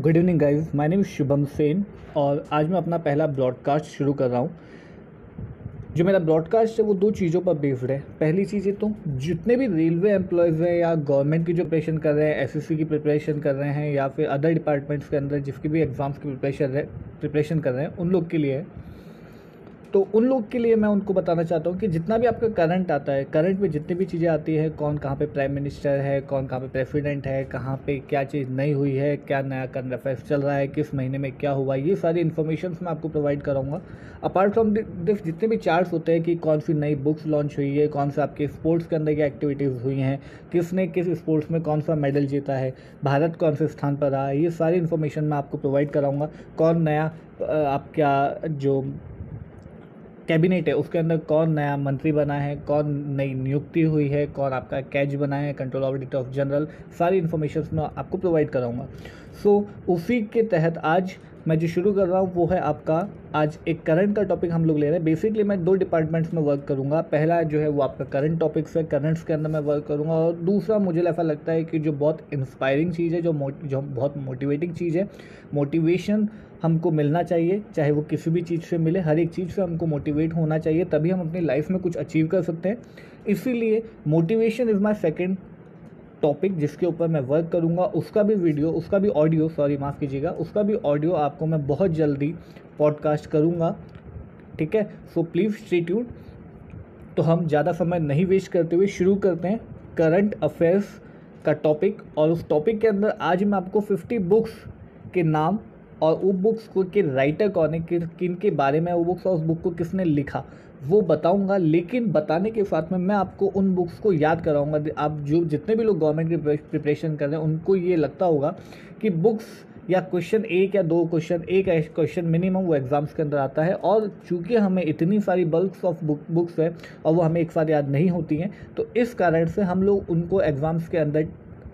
Good evening guys my name Shubham Sen और आज मैं अपना पहला ब्रॉडकास्ट शुरू कर रहा हूँ। जो मेरा ब्रॉडकास्ट है, वो दो चीज़ों पर बेस्ड है। पहली चीज़ ये तो जितने भी रेलवे एम्प्लॉयज़ हैं या गवर्नमेंट की जो प्रिपरेशन कर रहे हैं एसएससी की प्रिपरेशन कर रहे हैं या फिर अदर डिपार्टमेंट्स के अंदर जिसकी भी एग्ज़ाम्स की प्रिपरेशन प्रिपरेशन कर रहे हैं, उन लोग के लिए है। तो उन लोग के लिए मैं उनको बताना चाहता हूँ कि जितना भी आपका करंट आता है करंट में जितनी भी चीज़ें आती है, कौन कहाँ पे प्राइम मिनिस्टर है, कौन कहाँ पे प्रेसिडेंट है, कहाँ पे क्या चीज़ नई हुई है, क्या नया करंट अफेयर्स चल रहा है, किस महीने में क्या हुआ, ये सारी इन्फॉर्मेशन मैं आपको प्रोवाइड कराऊँगा। अपार्ट फ्रॉम दिस जितने भी चार्ट्स होते हैं कि कौन सी नई बुक्स लॉन्च हुई है, कौन सा आपके स्पोर्ट्स के अंदर की एक्टिविटीज़ हुई हैं, किसने किस स्पोर्ट्स में कौन सा मेडल जीता है, भारत कौन से स्थान पर रहा है ये सारी इन्फॉर्मेशन मैं आपको प्रोवाइड कराऊँगा। कौन नया आपका जो कैबिनेट है उसके अंदर कौन नया मंत्री बना है कौन नई नियुक्ति हुई है कौन आपका कैच बना है कंट्रोल ऑडिटर ऑफ़ जनरल सारी इन्फॉर्मेशन मैं आपको प्रोवाइड कराऊँगा। सो so, उसी के तहत आज मैं जो शुरू कर रहा हूँ वो है आपका आज एक करंट का टॉपिक हम लोग ले रहे हैं। बेसिकली मैं दो डिपार्टमेंट्स में वर्क करूँगा। पहला जो है वो आपका करंट टॉपिक्स है। करंट्स के अंदर मैं वर्क करूँगा और दूसरा मुझे ऐसा लगता है कि जो बहुत इंस्पायरिंग चीज़ है जो जो बहुत मोटिवेटिंग चीज़ है मोटिवेशन हमको मिलना चाहिए, चाहे वो किसी भी चीज़ से मिले, हर एक चीज़ से हमको मोटिवेट होना चाहिए, तभी हम अपनी लाइफ में कुछ अचीव कर सकते हैं। इसीलिए motivation is my second topic जिसके ऊपर मैं वर्क करूँगा। उसका भी वीडियो उसका भी ऑडियो सॉरी माफ़ कीजिएगा, उसका भी ऑडियो आपको मैं बहुत जल्दी पॉडकास्ट करूँगा। ठीक है? सो प्लीज़ स्टे तो हम ज़्यादा समय नहीं वेस्ट करते हुए शुरू करते हैं करंट अफेयर्स का टॉपिक और उस टॉपिक के अंदर आज मैं आपको 50 बुक्स के नाम और वो बुक्स को के राइटर कौन है, किन के बारे में वो बुक्स और उस बुक को किसने लिखा, वो बताऊँगा। लेकिन बताने के साथ में मैं आपको उन बुक्स को याद कराऊँगा। आप जो, जितने भी लोग गवर्नमेंट की प्रिपरेशन कर रहे हैं, उनको ये लगता होगा कि बुक्स या क्वेश्चन एक या दो क्वेश्चन एक क्वेश्चन मिनिमम वो एग्ज़ाम्स के अंदर आता है। और चूँकि हमें इतनी सारी बल्क ऑफ़ बुक बुक्स है और वो हमें एक साथ याद नहीं होती हैं तो इस कारण से हम लोग उनको एग्ज़ाम्स के अंदर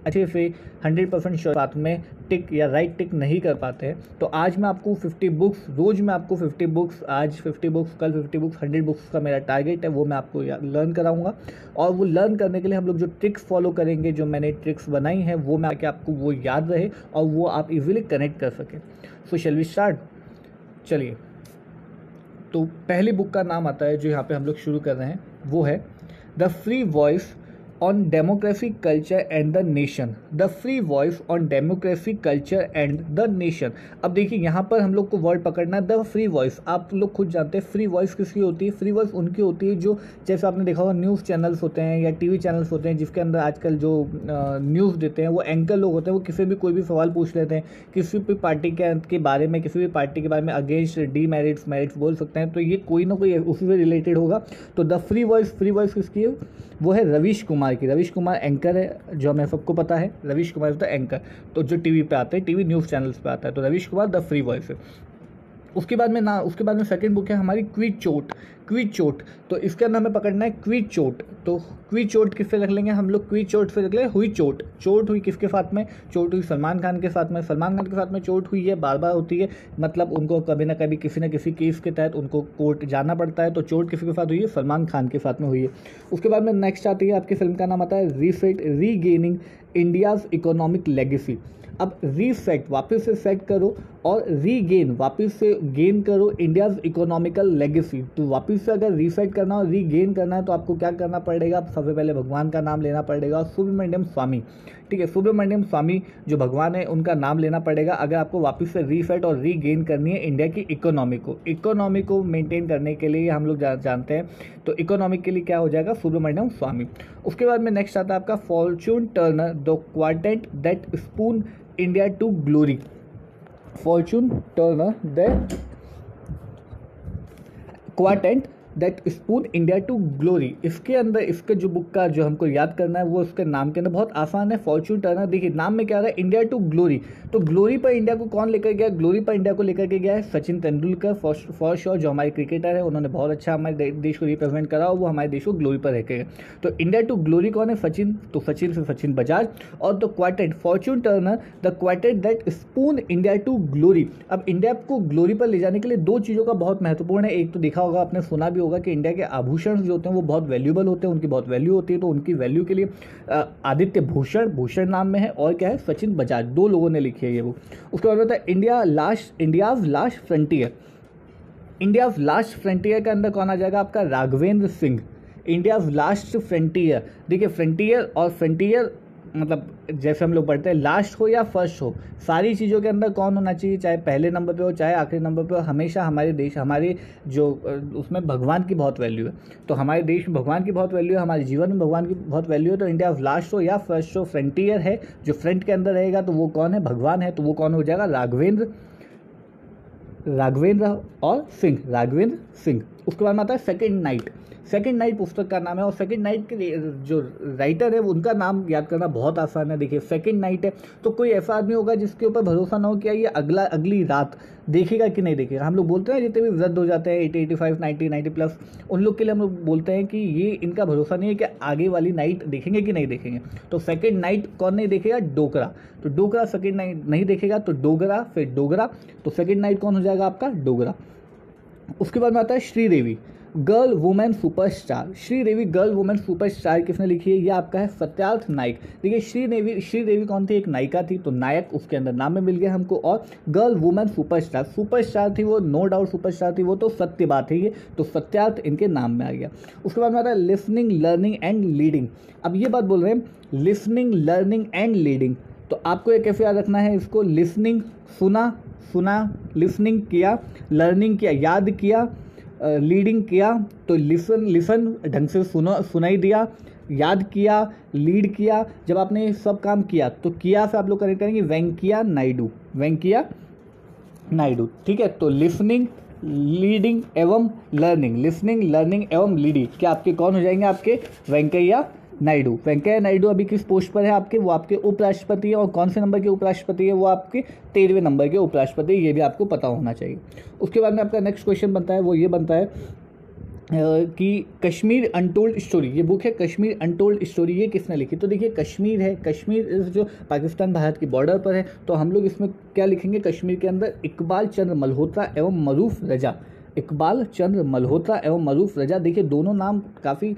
अच्छे से हंड्रेड परसेंट बात में टिक या राइट टिक नहीं कर पाते हैं। तो आज मैं आपको 50 बुक्स रोज़ मैं आपको 50 बुक्स आज 50 बुक्स कल 50 बुक्स 100 बुक्स का मेरा टारगेट है, वो मैं आपको लर्न कराऊँगा। और वो लर्न करने के लिए हम लोग जो ट्रिक्स फॉलो करेंगे, जो मैंने ट्रिक्स बनाई हैं, वो मैं आके आपको वो याद रहे और वो आप इजीली कनेक्ट कर सकें। सो शेल वी स्टार्ट चलिए। तो पहली बुक का नाम आता है जो यहाँ पे हम लोग शुरू कर रहे हैं, वो है the free voice on democracy culture and the nation the free voice on democracy culture and the nation अब देखिए यहाँ पर हम लोग को वर्ड पकड़ना है द फ्री वॉइस आप लोग खुद जानते हैं फ्री वॉइस किसकी होती है? फ्री वॉइस उनकी होती है जो जैसे आपने देखा होगा न्यूज़ चैनल्स होते हैं या टीवी चैनल्स होते हैं जिसके अंदर आजकल जो न्यूज़ देते हैं वो एंकर लोग होते हैं वो किसी भी कोई भी सवाल पूछ लेते हैं। किसी भी पार्टी के, के बारे में किसी भी पार्टी के बारे में अगेंस्ट डी मेरिट्स मेरिट्स बोल सकते हैं। तो ये कोई ना कोई उसी से रिलेटेड होगा। तो the free voice free voice किसकी है? वो है रवीश कुमार की रविश कुमार एंकर है, जो हमें सबको पता है, Ravish Kumar is the anchor तो जो टीवी पे आते हैं टीवी न्यूज़ चैनल्स पे आता है तो Ravish Kumar the free voice है। उसके बाद में ना, उसके बाद में सेकंड बुक है हमारी क्विज चोट क्विज चोट तो इसके अंदर हमें पकड़ना है क्विज चोट तो क्विज चोट किससे रख लेंगे हम लोग? क्विज चोट से रख लेंगे हुई चोट. चोट हुई किसके साथ में? चोट हुई सलमान खान के साथ में. सलमान खान के साथ में चोट हुई है बार बार होती है. मतलब उनको कभी ना कभी किसी न किसी केस के तहत उनको कोर्ट जाना पड़ता है तो चोट किसी के साथ हुई है? सलमान खान के साथ में हुई है. उसके बाद में नेक्स्ट आती है आपकी फ़िल्म का नाम आता है reset regaining India's economic legacy अब रीसेट वापस से सेट करो और रीगेन वापस से गेन करो इंडियाज इकोनॉमिकल लेगेसी तो वापस से अगर रीसेट करना और रीगेन करना है तो आपको क्या करना पड़ेगा? सबसे पहले भगवान का नाम लेना पड़ेगा और सुब्रमण्यम स्वामी। ठीक है सुब्रमण्यम स्वामी जो भगवान है उनका नाम लेना पड़ेगा। अगर आपको वापस से रीसेट और रीगेन करनी है इंडिया की इकोनॉमी को। इकोनॉमी को मेंटेन करने के लिए हम लोग जा, जानते हैं। तो इकोनॉमी के लिए क्या हो जाएगा? सुब्रमण्यम स्वामी। उसके बाद में नेक्स्ट आता है आपका fortune turner the quartet that spun India to glory fortune turner the quartet that spun India to glory इसके अंदर, इसके जो बुक का, जो हमको याद करना है, वो उसके नाम के अंदर बहुत आसान है फॉर्चून टर्नर देखिए, नाम में क्या रहा है इंडिया टू ग्लोरी तो ग्लोरी पर इंडिया को कौन लेकर गया ग्लोरी पर इंडिया को लेकर के गया है, सचिन तेंदुलकर फॉर श्योर जो हमारे क्रिकेटर है, उन्होंने बहुत अच्छा हमारे देश को रिप्रेजेंट करा और वो हमारे देश को ग्लोरी पर रह तो इंडिया टू ग्लोरी कौन है? सचिन तो सचिन से सचिन बजाज और the quartet fortune turner the quartet that spun India to glory अब इंडिया को ग्लोरी पर ले जाने के लिए दो चीज़ों का बहुत महत्वपूर्ण है, एक तो देखा होगा आपने, सुना भी होगा कि इंडिया के आभूषण जो होते हैं वो बहुत वैल्यूबल होते हैं, उनकी बहुत वैल्यू होती है तो उनकी वैल्यू के लिए आदित्य भूषण भूषण नाम में है और क्या है, सचिन बजाज, दो लोगों ने लिखी है ये वो। उसके बाद बताया India last India's last frontier India last frontier के अंदर कौन आ जाएगा आपका? Raghavendra Singh. India last frontier देखिए फ्रंटियर और फ्रंटियर मतलब जैसे हम लोग पढ़ते हैं लास्ट हो या फ़र्स्ट हो, सारी चीज़ों के अंदर कौन होना चाहिए? चाहे पहले नंबर पे हो, चाहे आखिरी नंबर पे हो, हमेशा हमारे देश, हमारे जो उसमें भगवान की बहुत वैल्यू है। तो हमारे देश में भगवान की बहुत वैल्यू है, हमारे जीवन में भगवान की बहुत वैल्यू है तो इंडिया लास्ट हो या फ़र्स्ट हो फ्रंटियर है, जो फ्रंट के अंदर रहेगा तो वो कौन है? भगवान है तो वो कौन हो जाएगा? राघवेंद्र। राघवेंद्र और सिंह, राघवेंद्र, सिंह। उसके बाद में आता है सेकेंड नाइट सेकेंड नाइट पुस्तक का नाम है और सेकेंड नाइट के जो राइटर है उनका नाम याद करना बहुत आसान है। देखिए सेकेंड नाइट है तो कोई ऐसा आदमी होगा जिसके ऊपर भरोसा ना हो कि ये अगला, अगली रात देखेगा कि नहीं देखेगा। हम लोग बोलते हैं, जितने भी वृद्ध हो जाते हैं eighty eighty five ninety ninety plus उन लोग के लिए हम लोग बोलते हैं कि ये इनका भरोसा नहीं है कि आगे वाली नाइट देखेंगे कि नहीं देखेंगे। तो सेकेंड नाइट कौन नहीं देखेगा? डोकरा। तो डोकरा सेकेंड नाइट नहीं देखेगा तो डोगरा, फिर डोगरा। तो सेकेंड नाइट कौन हो जाएगा आपका? डोगरा। उसके बाद में आता है Sridevi girl women superstar Sri Devi girl women superstar किसने लिखी है? ये आपका है सत्यार्थ नायक। देखिए श्री देवी श्री देवी कौन थी? एक नायिका थी तो नायक उसके अंदर नाम में मिल गया हमको। और गर्ल वुमेन सुपरस्टार सुपरस्टार थी वो नो डाउट सुपरस्टार थी वो तो सत्य बात है ये। तो सत्यार्थ इनके नाम में आ गया। उसके बाद में आता है लिसनिंग लर्निंग एंड लीडिंग अब ये बात बोल रहे हैं लिसनिंग लर्निंग एंड लीडिंग तो आपको ये कैसे याद रखना है इसको लिसनिंग सुना सुना लिसनिंग किया लर्निंग किया याद किया लीडिंग uh, किया तो लिसन लिसन ढंग से सुनो सुनाई दिया याद किया लीड किया जब आपने सब काम किया तो किया से आप लोग करेक्ट करेंगे वेंकिया नायडू वेंकिया नायडू ठीक है? तो लिसनिंग लीडिंग एवं लर्निंग लिसनिंग लर्निंग एवं लीडिंग क्या आपके कौन हो जाएँगे आपके? वेंकैया नायडू। वेंकैया नायडू अभी किस पोस्ट पर है आपके? वो आपके उपराष्ट्रपति है और कौन से नंबर के उपराष्ट्रपति है? वो आपके तेरहवें नंबर के उपराष्ट्रपति ये भी आपको पता होना चाहिए। उसके बाद में आपका नेक्स्ट क्वेश्चन बनता है, वो ये बनता है कि कश्मीर अनटोल्ड स्टोरी, ये बुक है कश्मीर अनटोल्ड स्टोरी, ये किसने लिखी? तो देखिए, कश्मीर है, कश्मीर जो पाकिस्तान भारत की बॉर्डर पर है। तो हम लोग इसमें क्या लिखेंगे? कश्मीर के अंदर इकबाल चंद्र मल्होत्रा एवं मरूफ रजा। इकबाल चंद्र मल्होत्रा एवं मरूफ रजा। देखिए, दोनों नाम काफ़ी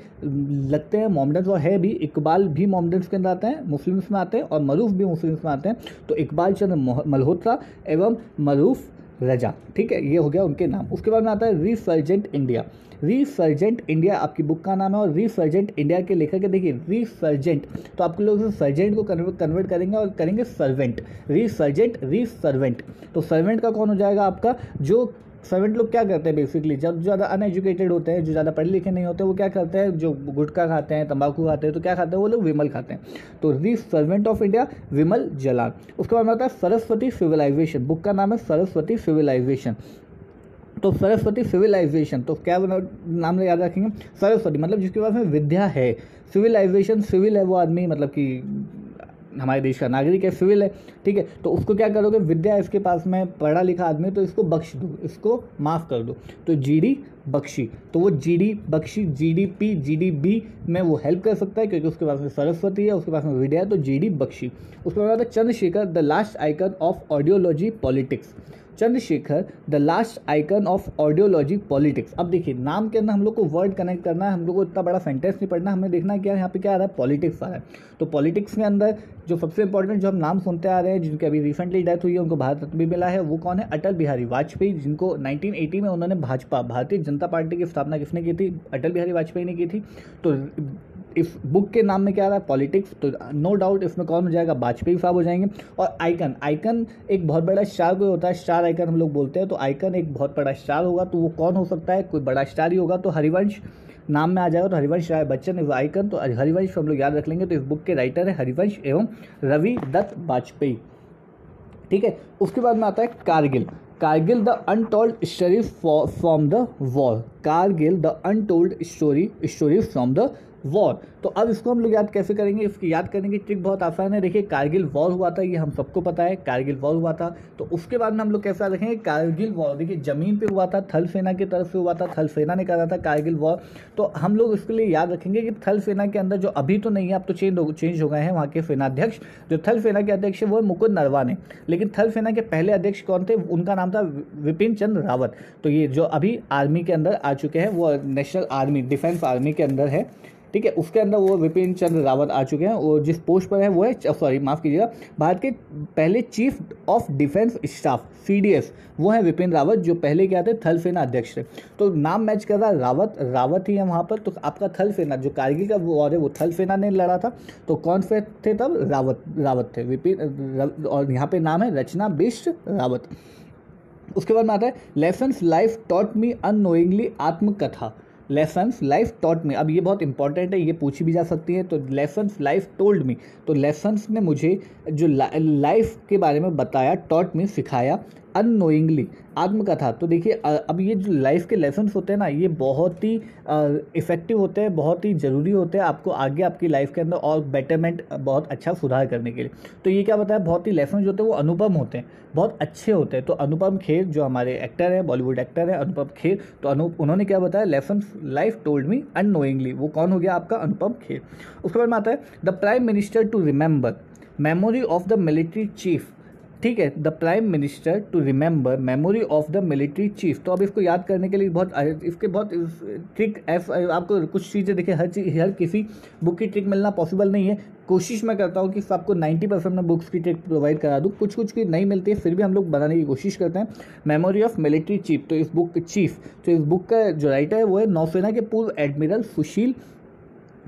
लगते हैं मोमडन्स और है भी। इकबाल भी मोमडन्स के अंदर आते हैं, मुस्लिम्स में आते हैं और मरूफ भी मुस्लिम्स में आते हैं। तो इकबाल चंद्र मल्होत्रा एवं मरूफ रजा। ठीक है, ये हो गया उनके नाम। उसके बाद में आता है रिसर्जेंट इंडिया। रीसर्जेंट इंडिया, आपकी बुक का नाम है और रीसर्जेंट इंडिया के लेखक है। देखिए, रीसर्जेंट तो आपके लोग सर्जेंट को कन्वर्ट करेंगे और करेंगे सर्वेंट। रीसर्जेंट, रीसर्वेंट। तो सर्वेंट का कौन हो जाएगा आपका? जो सर्वेंट लोग क्या करते हैं बेसिकली जब ज़्यादा अनएजुकेटेड होते हैं, जो ज़्यादा पढ़े लिखे नहीं होते, वो क्या करते हैं, जो गुटखा खाते हैं, तंबाकू खाते हैं तो क्या खाते हैं, वो लोग विमल खाते हैं। तो the servant of India Vimal Jalal. उसके बाद में आता है सरस्वती सिविलाइजेशन बुक का नाम है सरस्वती सिविलाइजेशन तो सरस्वती सिविलाइजेशन तो क्या नाम याद रखेंगे? सरस्वती मतलब जिसके पास में विद्या है। सिविलाइजेशन सिविल है वो आदमी मतलब कि हमारे देश का नागरिक है सिविल है, ठीक है? तो उसको क्या करोगे? विद्या इसके पास में, पढ़ा लिखा आदमी तो इसको बख्श दो, इसको माफ़ कर दो। तो जीडी बख्शी तो वो जीडी बख्शी जीडीपी जीडीबी में वो हेल्प कर सकता है, क्योंकि उसके पास में सरस्वती है, उसके पास में विद्या है तो जीडी बख्शी। उसके बाद Chandrashekhar the last icon of ideology politics Chandrashekhar the last icon of ideology politics अब देखिए, नाम के अंदर हम लोग को वर्ड कनेक्ट करना है, हम लोग को इतना बड़ा सेंटेंस नहीं पढ़ना, हमें देखना है यहाँ पे क्या आ रहा है पॉलिटिक्स आ रहा है। तो पॉलिटिक्स के अंदर जो सबसे इंपॉर्टेंट जो हम नाम सुनते आ रहे हैं, जिनकी अभी रिसेंटली डेथ हुई है, उनको भारत रत्न भी मिला है, वो कौन है? अटल बिहारी वाजपेयी, जिनको 1980 में उन्होंने भाजपा, भारतीय जनता पार्टी की स्थापना किसने की थी? अटल बिहारी वाजपेयी ने की थी। तो इस बुक के नाम में क्या आ रहा है? पॉलिटिक्स तो नो डाउट इसमें कौन हो जाएगा वाजपेयी साहब हो जाएँगे। और आइकन आइकन एक बहुत बड़ा स्टार कोई होता है स्टार आइकन हम लोग बोलते हैं तो आइकन एक बहुत बड़ा स्टार होगा तो वो कौन हो सकता है? कोई बड़ा स्टार ही होगा तो हरिवंश नाम में आ जाएगा तो हरिवंश राय बच्चन इज़ आइकन तो हरिवंश हम लोग याद रख लेंगे तो इस बुक के राइटर है हरिवंश एवं रवि दत्त वाजपेयी ठीक है, उसके बाद में आता है Kargil. Kargil the untold story from the war Kargil the untold story story from the war. तो अब इसको हम लोग याद कैसे करेंगे? इसकी याद करने की ट्रिक बहुत आसान है। देखिए, कारगिल वॉर हुआ था, ये हम सबको पता है, कारगिल वॉर हुआ था। तो उसके बाद में हम लोग कैसा रखेंगे? कारगिल वॉर, देखिए, ज़मीन पे हुआ था, थल सेना की तरफ़ से हुआ था, थल सेना ने करा था, कारगिल वॉर। तो हम लोग इसके लिए याद रखेंगे कि थल सेना के अंदर जो अभी तो नहीं है, अब तो चेंज हो चेंज हो गए हैं वहाँ के सेनाध्यक्ष। जो थल सेना के अध्यक्ष है, वो मुकुंद नरवाने लेकिन थल सेना के पहले अध्यक्ष कौन थे? उनका नाम था विपिन चंद्र रावत। तो ये जो अभी आर्मी के अंदर आ चुके हैं, वो नेशनल आर्मी, डिफेंस आर्मी के अंदर है। ठीक है, उसके अंदर वो विपिन चंद्र रावत आ चुके हैं और जिस पोस्ट पर है, वो है सॉरी माफ़ कीजिएगा, भारत के पहले चीफ ऑफ़ डिफेंस स्टाफ सी वो है विपिन रावत, जो पहले क्या थे, थल सेना अध्यक्ष थे। तो नाम मैच कर रहा रावत रावत ही है वहाँ पर तो आपका थल सेना, जो कारगिल का वो और है, वो थल सेना ने लड़ा था। तो कौन से थे तब? रावत रावत थे, विपिन और यहाँ पे नाम है रचना बिष्ट रावत। उसके बाद में आता है lessons life taught me unknowingly आत्मकथा। लेसन्स लाइफ टॉट मी अब ये बहुत इंपॉर्टेंट है, ये पूछी भी जा सकती है तो लेसन्स लाइफ टोल्ड मी तो लेसन्स ने मुझे जो लाइफ के बारे में बताया टॉट मी सिखाया अनोइंगली आत्मकथा। तो देखिए अब ये जो लाइफ के लेसन्स होते हैं ना, ये बहुत ही इफ़ेक्टिव होते हैं, बहुत ही ज़रूरी होते हैं आपको आगे आपकी लाइफ के अंदर और बेटरमेंट बहुत अच्छा सुधार करने के लिए। तो ये क्या बताया, बहुत ही लेसन जो होते हैं वो अनुपम होते हैं, बहुत अच्छे होते हैं। तो अनुपम खेर जो हमारे एक्टर हैं बॉलीवुड एक्टर हैं, अनुपम खेर तो अनु, उन्होंने क्या बताया lesson life told me unknowingly वो कौन हो गया आपका अनुपम खेर। उसके बाद में आता है the prime minister to remember memory of the military chief ठीक है the prime minister to remember memory of the military chief तो अब इसको याद करने के लिए बहुत, इसके बहुत ट्रिक एफ़ आपको कुछ चीज़ें देखिए, हर चीज़, हर किसी बुक की ट्रिक मिलना पॉसिबल नहीं है। कोशिश मैं करता हूँ कि आपको 90 परसेंट में बुक्स की ट्रिक प्रोवाइड करा दूँ। कुछ कुछ की नहीं मिलती है, फिर भी हम लोग बनाने की कोशिश करते हैं। मेमोरी ऑफ़ मिलिट्री चीफ तो इस बुक चीफ तो इस बुक का जो राइटर है, वो है नौसेना के पूर्व एडमिरल सुशील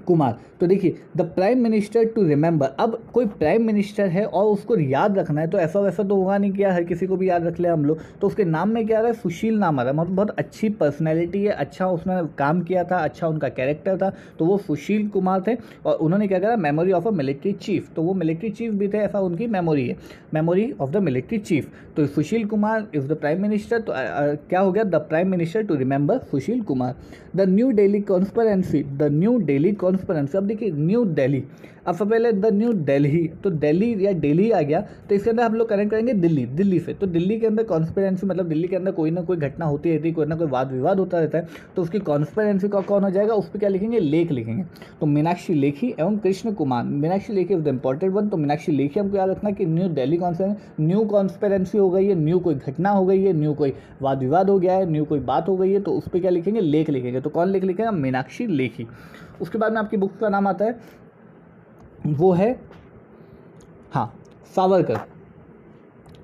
कुमार। तो देखिए the prime minister to remember अब कोई प्राइम मिनिस्टर है और उसको याद रखना है तो ऐसा वैसा तो होगा नहीं किया हर किसी को भी याद रख ले हम लोग। तो उसके नाम में क्या आ रहा है? सुशील नाम आ रहा है। मतलब बहुत अच्छी पर्सनैलिटी है अच्छा उसने काम किया था अच्छा उनका कैरेक्टर था तो वो सुशील कुमार थे और उन्होंने क्या करा? Memory of a military chief तो वो मिलिट्री चीफ भी थे, ऐसा उनकी मेमोरी है। Memory of the military chief तो Sushil Kumar is the prime minister तो क्या हो गया? The prime minister to remember Sushil Kumar. The new Delhi conspiracy the new Delhi conspiracy अब देखिए न्यू दिल्ली अब सबसे पहले द न्यू दिल्ली तो दिल्ली या दिल्ली आ गया। तो इसके अंदर हम लोग कनेक्ट करेंगे दिल्ली। दिल्ली से। तो दिल्ली के अंदर कॉन्स्पेरेंसी मतलब दिल्ली के अंदर कोई ना कोई घटना होती रहती है, कोई ना कोई वाद विवाद होता रहता है तो उसकी कॉन्स्पेरेंसी का कौन हो जाएगा? उस पर क्या लिखेंगे? लेख लिखेंगे। तो मीनाक्षी लेखी एवं Krishna Kumar. Meenakshi Lekhi is the important one तो मीनाक्षी लेखी हमको याद रखना कि new Delhi conference new conspiracy हो गई है न्यू कोई घटना हो गई है न्यू कोई वाद विवाद हो गया है न्यू कोई बात हो गई है तो उस पर क्या लिखेंगे? लेख लिखेंगे। तो कौन लेख लिखेगा? मीनाक्षी लेखी। उसके बाद में आपकी बुक का नाम आता है, वो है हाँ Savarkar.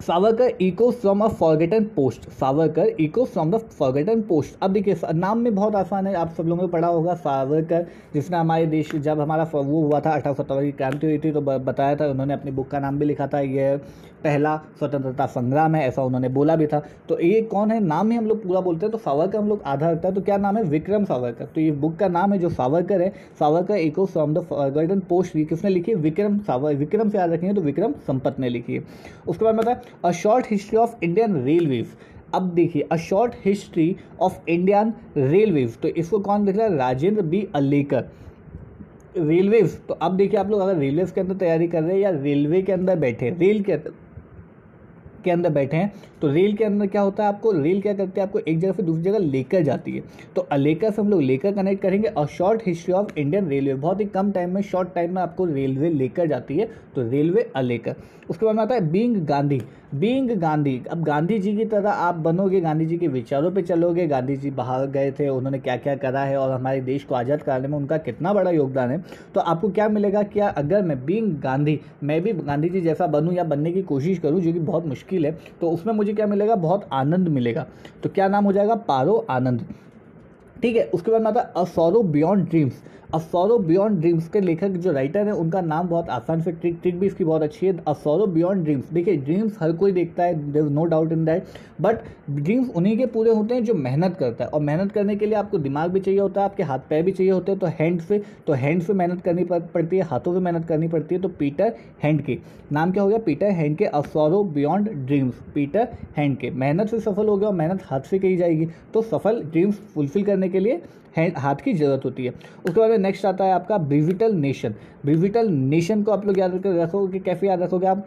Savarkar echo from a forgotten past Savarkar echo from the forgotten past अब देखिए नाम में बहुत आसान है, आप सब लोगों ने पढ़ा होगा, सावरकर, जिसने हमारे देश, जब हमारा वो हुआ था, अठारह सत्तावन की क्रांति हुई थी तो बताया था, उन्होंने अपनी बुक का नाम भी लिखा था, ये पहला स्वतंत्रता संग्राम है, ऐसा उन्होंने बोला भी था। तो ये कौन है? नाम ही हम लोग पूरा बोलते हैं तो सावरकर हम लोग आधा रखता है तो क्या नाम है? विक्रम सावरकर। तो ये बुक का नाम है जो सावरकर है, Savarkar echo from the forgotten past किसने लिखी है? विक्रम सावर विक्रम से याद रखेंगे तो विक्रम संपत ने लिखी है। उसके बाद बताया a short history of Indian railways अब देखिए a short history of Indian railways तो इसको कौन लिख रहा है? राजेंद्र बी अलेकर। रेलवेज तो अब देखिए आप लोग अगर रेलवेज के अंदर तैयारी कर रहे हैं या रेलवे के अंदर बैठे रेल के के अंदर बैठे हैं तो रेल के अंदर क्या होता है आपको? रेल क्या करती है? आपको एक जगह से दूसरी जगह लेकर जाती है। तो लेकर से हम लोग लेकर कनेक्ट करेंगे और short history of Indian railway बहुत ही कम टाइम में शॉर्ट टाइम में आपको रेलवे लेकर जाती है तो रेलवे अलेकर उसके बाद में आता है बींग गांधी बींग गांधी अब गांधी जी की तरह आप बनोगे गांधी जी के विचारों पे चलोगे गांधी जी बाहर गए थे, उन्होंने क्या क्या करा है और हमारे देश को आज़ाद कराने में उनका कितना बड़ा योगदान है तो आपको क्या मिलेगा क्या अगर मैं बींग गांधी मैं भी गांधी जी जैसा बनूँ या बनने की कोशिश करूँ, जो कि बहुत मुश्किल है तो उसमें मुझे क्या मिलेगा? बहुत आनंद मिलेगा। तो क्या नाम हो जाएगा? पारो आनंद। ठीक है, उसके बाद में आता है a sorrow beyond dreams a beyond dreams के लेखक जो राइटर है, उनका नाम बहुत आसान से ट्रिक ट्रिक भी इसकी बहुत अच्छी है। अ सॉरो बियॉन्ड ड्रीम्स देखिए ड्रीम्स हर कोई देखता है there is no doubt in that but dreams उन्हीं के पूरे होते हैं जो मेहनत करता है। और मेहनत करने के लिए आपको दिमाग भी चाहिए होता है, आपके हाथ पैर भी चाहिए होते हैं तो हैंड से तो हैंड से मेहनत करनी पड़ती है, हाथों से मेहनत करनी पड़ती है तो पीटर हैंड के नाम क्या हो गया? पीटर हैंड के a beyond dreams Peter Hand के मेहनत से सफल हो गया और मेहनत हाथ से कही जाएगी। तो सफल ड्रीम्स फुलफिल करने के लिए हाथ की ज़रूरत होती है। उसके बाद में नेक्स्ट आता है आपका ब्रिविटल नेशन ब्रिविटल नेशन को आप लोग याद रखोगे, कैसे याद रखोगे आप?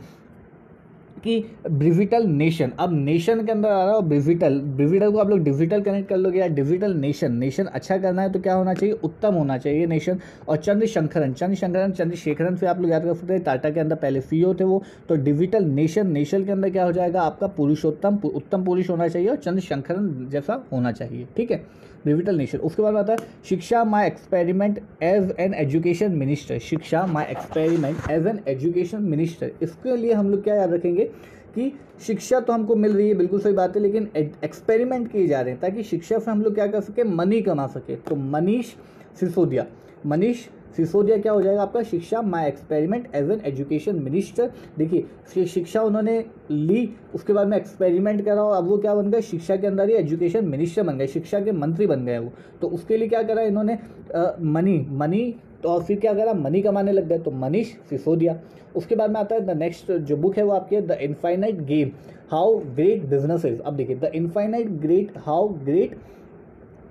कि ब्रिविटल नेशन अब नेशन के अंदर आ रहा है ब्रिविटल ब्रिविटल को आप लोग डिजिटल कनेक्ट कर लोगे या डिजिटल नेशन नेशन अच्छा करना है तो क्या होना चाहिए? उत्तम होना चाहिए नेशन और चंद्रशंकरन चंद्रशंकरन चंद्रशेखरन से आप लोग याद कर सकते हैं टाटा के अंदर पहले सीईओ थे वो। तो डिजिटल नेशन नेशन के अंदर क्या हो जाएगा? आपका पुरुषोत्तम उत्तम पुरुष होना चाहिए और चंद्रशंकरन जैसा होना चाहिए। ठीक है? डिजिटल नेशन उसके बाद आता है, Shiksha my experiment as an education minister Shiksha my experiment as an education minister इसके लिए हम लोग क्या याद रखेंगे कि शिक्षा तो हमको मिल रही है, बिल्कुल सही बात है, लेकिन एक्सपेरिमेंट किए जा रहे हैं ताकि शिक्षा से हम लोग क्या कर सके मनी कमा सके। तो मनीष सिसोदिया, मनीष सिसोदिया क्या हो जाएगा? आपका Shiksha my experiment as an education minister. देखिए शिक्षा उन्होंने ली, उसके बाद में एक्सपेरिमेंट करा और अब वो क्या बन गए? शिक्षा के अंदर ही एजुकेशन मिनिस्टर बन गए, शिक्षा के मंत्री बन गए वो। तो उसके लिए क्या करा इन्होंने? मनी मनी तो और फिर क्या करा? मनी कमाने लग गए तो मनीष सिसोदिया। उसके बाद में आता है, द नेक्स्ट जो बुक है वो आपकी the infinite game, how great business अब देखिए, the infinite great, how great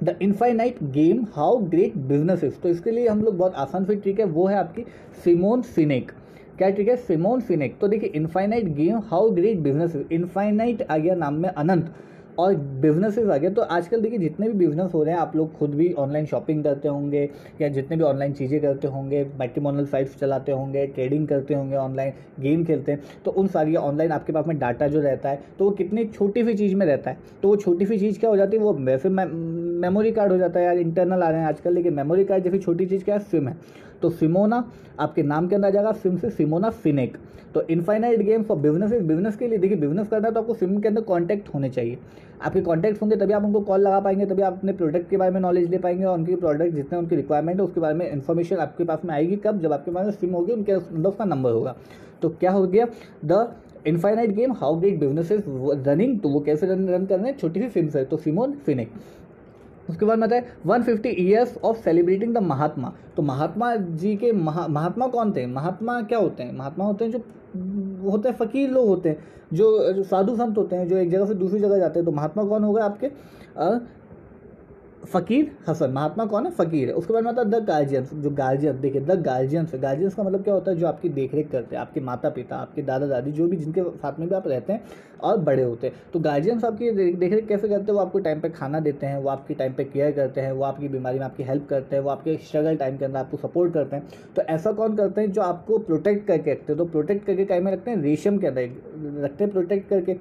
the infinite game how great business is. तो इसके लिए हम लोग बहुत आसान फिर ट्रिक है, वो है आपकी सिमोन सिनेक। क्या ट्रिक है? Simon Sinek. तो देखिए, infinite game how great business is. Infinite आ गया नाम में अनंत। और बिजनेसेस आ गए। तो आजकल देखिए, जितने भी बिज़नेस हो रहे हैं, आप लोग खुद भी ऑनलाइन शॉपिंग करते होंगे, या जितने भी ऑनलाइन चीज़ें करते होंगे मैट्रिमोनल साइट्स चलाते होंगे ट्रेडिंग करते होंगे ऑनलाइन गेम खेलते हैं तो उन सारी ऑनलाइन आपके पास में डाटा जो रहता है तो वो कितनी छोटी सी चीज़ में रहता है। तो वो छोटी सी चीज़ क्या हो जाती है, वो वैसे मेमोरी कार्ड हो जाता है यार इंटरनल आ रहे हैं आजकल, लेकिन मेमोरी कार्ड जैसी छोटी चीज़ क्या है सिम है। तो सिमोना आपके नाम के अंदर आ जाएगा सिम से सिमोना फिनेक तो infinite game for business business के लिए, देखिए बिज़नेस करना है तो आपको सिम के अंदर कॉन्टैक्ट होने चाहिए। आपके कॉन्टैक्ट होंगे तभी आप उनको कॉल लगा पाएँगे, तभी आप अपने प्रोडक्ट के बारे में नॉलेज ले पाएँगे और उनकी प्रोडक्ट जितने उनकी रिक्वायरमेंट है, उसके बारे में इन्फॉर्मेशन आपके पास में आएगी कब, जब आपके पास में सिम होगी, उनके अंदर उसका नंबर होगा। तो क्या हो गया? The infinite game how great business running तो वो कैसे रन रन कर रहे हैं? छोटी सी सिम से तो सिमोन फिनिक उसके बाद मैं one fifty years of celebrating the Mahatma तो महात्मा जी के महा महात्मा कौन थे? महात्मा क्या होते हैं? महात्मा होते हैं जो, होते हैं फ़कीर लोग होते हैं, जो साधु संत होते हैं, जो एक जगह से दूसरी जगह जाते हैं। तो महात्मा कौन हो गए आपके? फ़कीर हसन महात्मा कौन है? फ़कीर। है उसके बाद में है द गार्जियंस, जो गार्जियन देखिए, द गार्जियंस है। गार्जियंस का मतलब क्या होता है? जो आपकी देख रेख करते हैं, आपके माता पिता आपके दादा दादी जो भी जिनके साथ में भी आप रहते हैं और बड़े होते हैं। तो गार्जियंस आपकी देख रेख कैसे करते हैं? वो आपको टाइम पर खाना देते हैं, वो आपकी टाइम पर केयर करते हैं, वो आपकी बीमारी में आपकी हेल्प करते हैं, वो आपके स्ट्रगल टाइम के अंदर आपको सपोर्ट करते हैं। तो ऐसा कौन करते हैं? जो आपको प्रोटेक्ट करके रखते हैं। तो प्रोटेक्ट करके टाइम में रखते हैं? रेशम के अंदर रखते हैं प्रोटेक्ट करके।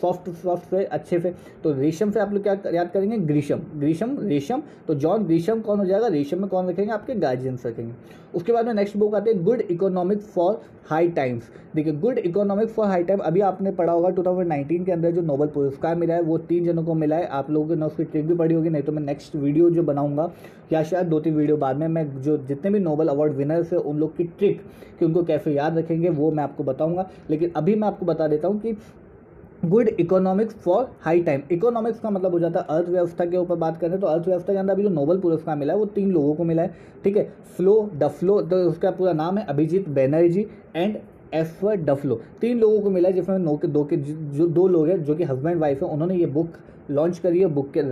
सॉफ्ट सॉफ्ट से, अच्छे से। तो रेशम से आप लोग क्या याद करेंगे? ग्रीशम ग्रीशम रेशम। तो जॉन ग्रीशम कौन हो जाएगा? रेशम में कौन रखेंगे? आपके गार्जियंस रखेंगे। उसके बाद में नेक्स्ट बुक आते हैं good economic for high times देखिए good economic for high time अभी आपने पढ़ा होगा 2019 के अंदर जो नोबल पुरस्कार मिला है, वो तीन जनों को मिला है। आप लोगों ने उसकी ट्रिक भी पढ़ी होगी, नहीं तो मैं नेक्स्ट वीडियो जो बनाऊँगा, या शायद दो तीन वीडियो बाद में मैं जो जितने भी नोबल अवार्ड विनर्स है, उन लोग की ट्रिक कि उनको कैसे याद रखेंगे, वो मैं आपको बताऊँगा। लेकिन अभी मैं आपको बता देता हूँ कि good economics for high time. Economics का मतलब हो जाता है अर्थव्यवस्था के ऊपर बात करें तो अर्थव्यवस्था के अंदर अभी जो नोबल पुरस्कार मिला है, वो तीन लोगों को मिला है, ठीक है? फ्लो डफ्लो तो उसका पूरा नाम है Abhijit Banerjee and F Duflo तीन लोगों को मिला है, जिसमें नो के, दो के, जो दो लोग हैं, जो कि हस्बैंड वाइफ है, उन्होंने ये बुक लॉन्च करी है बुक के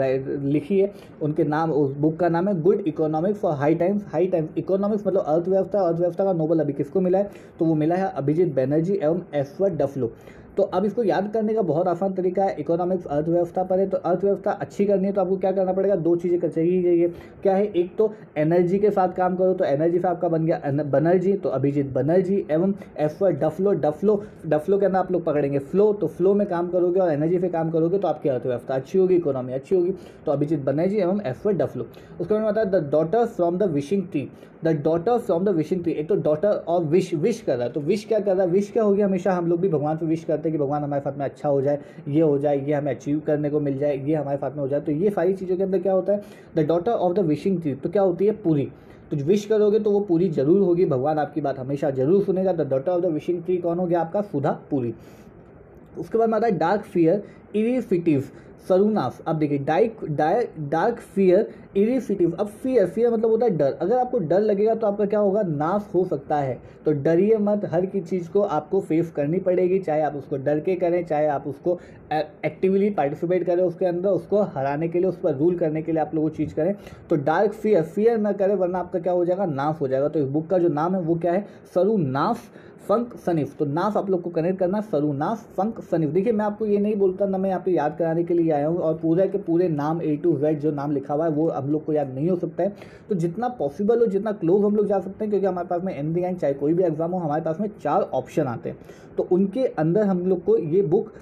लिखी है, उनके नाम, उस बुक का नाम है good economics for high times high times economics मतलब अर्थव्यवस्था अर्थव्यवस्था का नोबल अभी किसको मिला है? तो वो मिला है अभिजीत बैनर्जी एवं एफवर्ड डफलो तो अब इसको याद करने का बहुत आसान तरीका है इकोनॉमिक्स अर्थव्यवस्था पर है तो अर्थव्यवस्था अच्छी करनी है तो आपको क्या करना पड़ेगा? दो चीज़ें चाहिए चाहिए क्या है? एक तो एनर्जी के साथ काम करो तो एनर्जी से आपका बन गया बनर्जी तो अभिजीत बनर्जी एवं एफ़ डफलो डफलो डफलो के अंदर आप लोग पकड़ेंगे फ्लो तो फ्लो में काम करोगे और एनर्जी से काम करोगे तो आपकी अर्थव्यवस्था अच्छी होगी इकोनॉमी अच्छी होगी। तो अभिजीत बनर्जी एवं एफ़ डफलो उसके बाद बताया the daughter from the wishing tree the daughter from the wishing tree एक तो डॉटर और विश विश कर रहा है तो विश क्या कर रहा है? विश क्या हो गया? हमेशा हम लोग भी भगवान से विश करते हैं कि भगवान हमारे साथ में अच्छा हो जाए, ये हो जाए, ये हमें अचीव करने को मिल जाए, ये हमारे साथ में हो जाए तो ये सारी चीज़ों के अंदर क्या होता है? The daughter of the wishing tree तो क्या होती है? पूरी। तो विश करोगे तो वो पूरी ज़रूर होगी, भगवान आपकी बात हमेशा ज़रूर सुनेगा। The daughter of the wishing tree कौन हो गया? आपका सुधा पूरी। उसके बाद में आता है डार्क फियर इरिफिटिव सरुनाफ अब देखिए, डाइक डार्क फियर इरिफिटिव अब फियर फियर मतलब होता है डर। अगर आपको डर लगेगा तो आपका क्या होगा? नाश हो सकता है। तो डरिए मत। हर की चीज़ को आपको फेस करनी पड़ेगी, चाहे आप उसको डर के करें, चाहे आप उसको एक्टिवली पार्टिसिपेट करें उसके अंदर, उसको हराने के लिए, उस पर रूल करने के लिए आप लोग वो चीज़ करें। तो डार्क फियर फियर ना करें, वरना आपका क्या हो जाएगा? नाफ हो जाएगा। तो इस बुक का जो नाम है, वो क्या है? सरू नाफ फंक सनीफ तो नाफ आप लोग को कनेक्ट करना सरू नाफ फंक सनीफ देखिए, मैं आपको ये नहीं बोलता ना, मैं यहाँ पे याद कराने के लिए आया हूँ और पूरे के पूरे नाम ए टू जेड जो नाम लिखा हुआ है, वो हम लोग को याद नहीं हो सकता है। तो जितना पॉसिबल हो, जितना क्लोज हम लोग जा सकते हैं, क्योंकि हमारे पास में एम चाहे कोई भी एग्ज़ाम हो, हमारे पास में चार ऑप्शन आते हैं। तो उनके अंदर हम लोग को ये बुक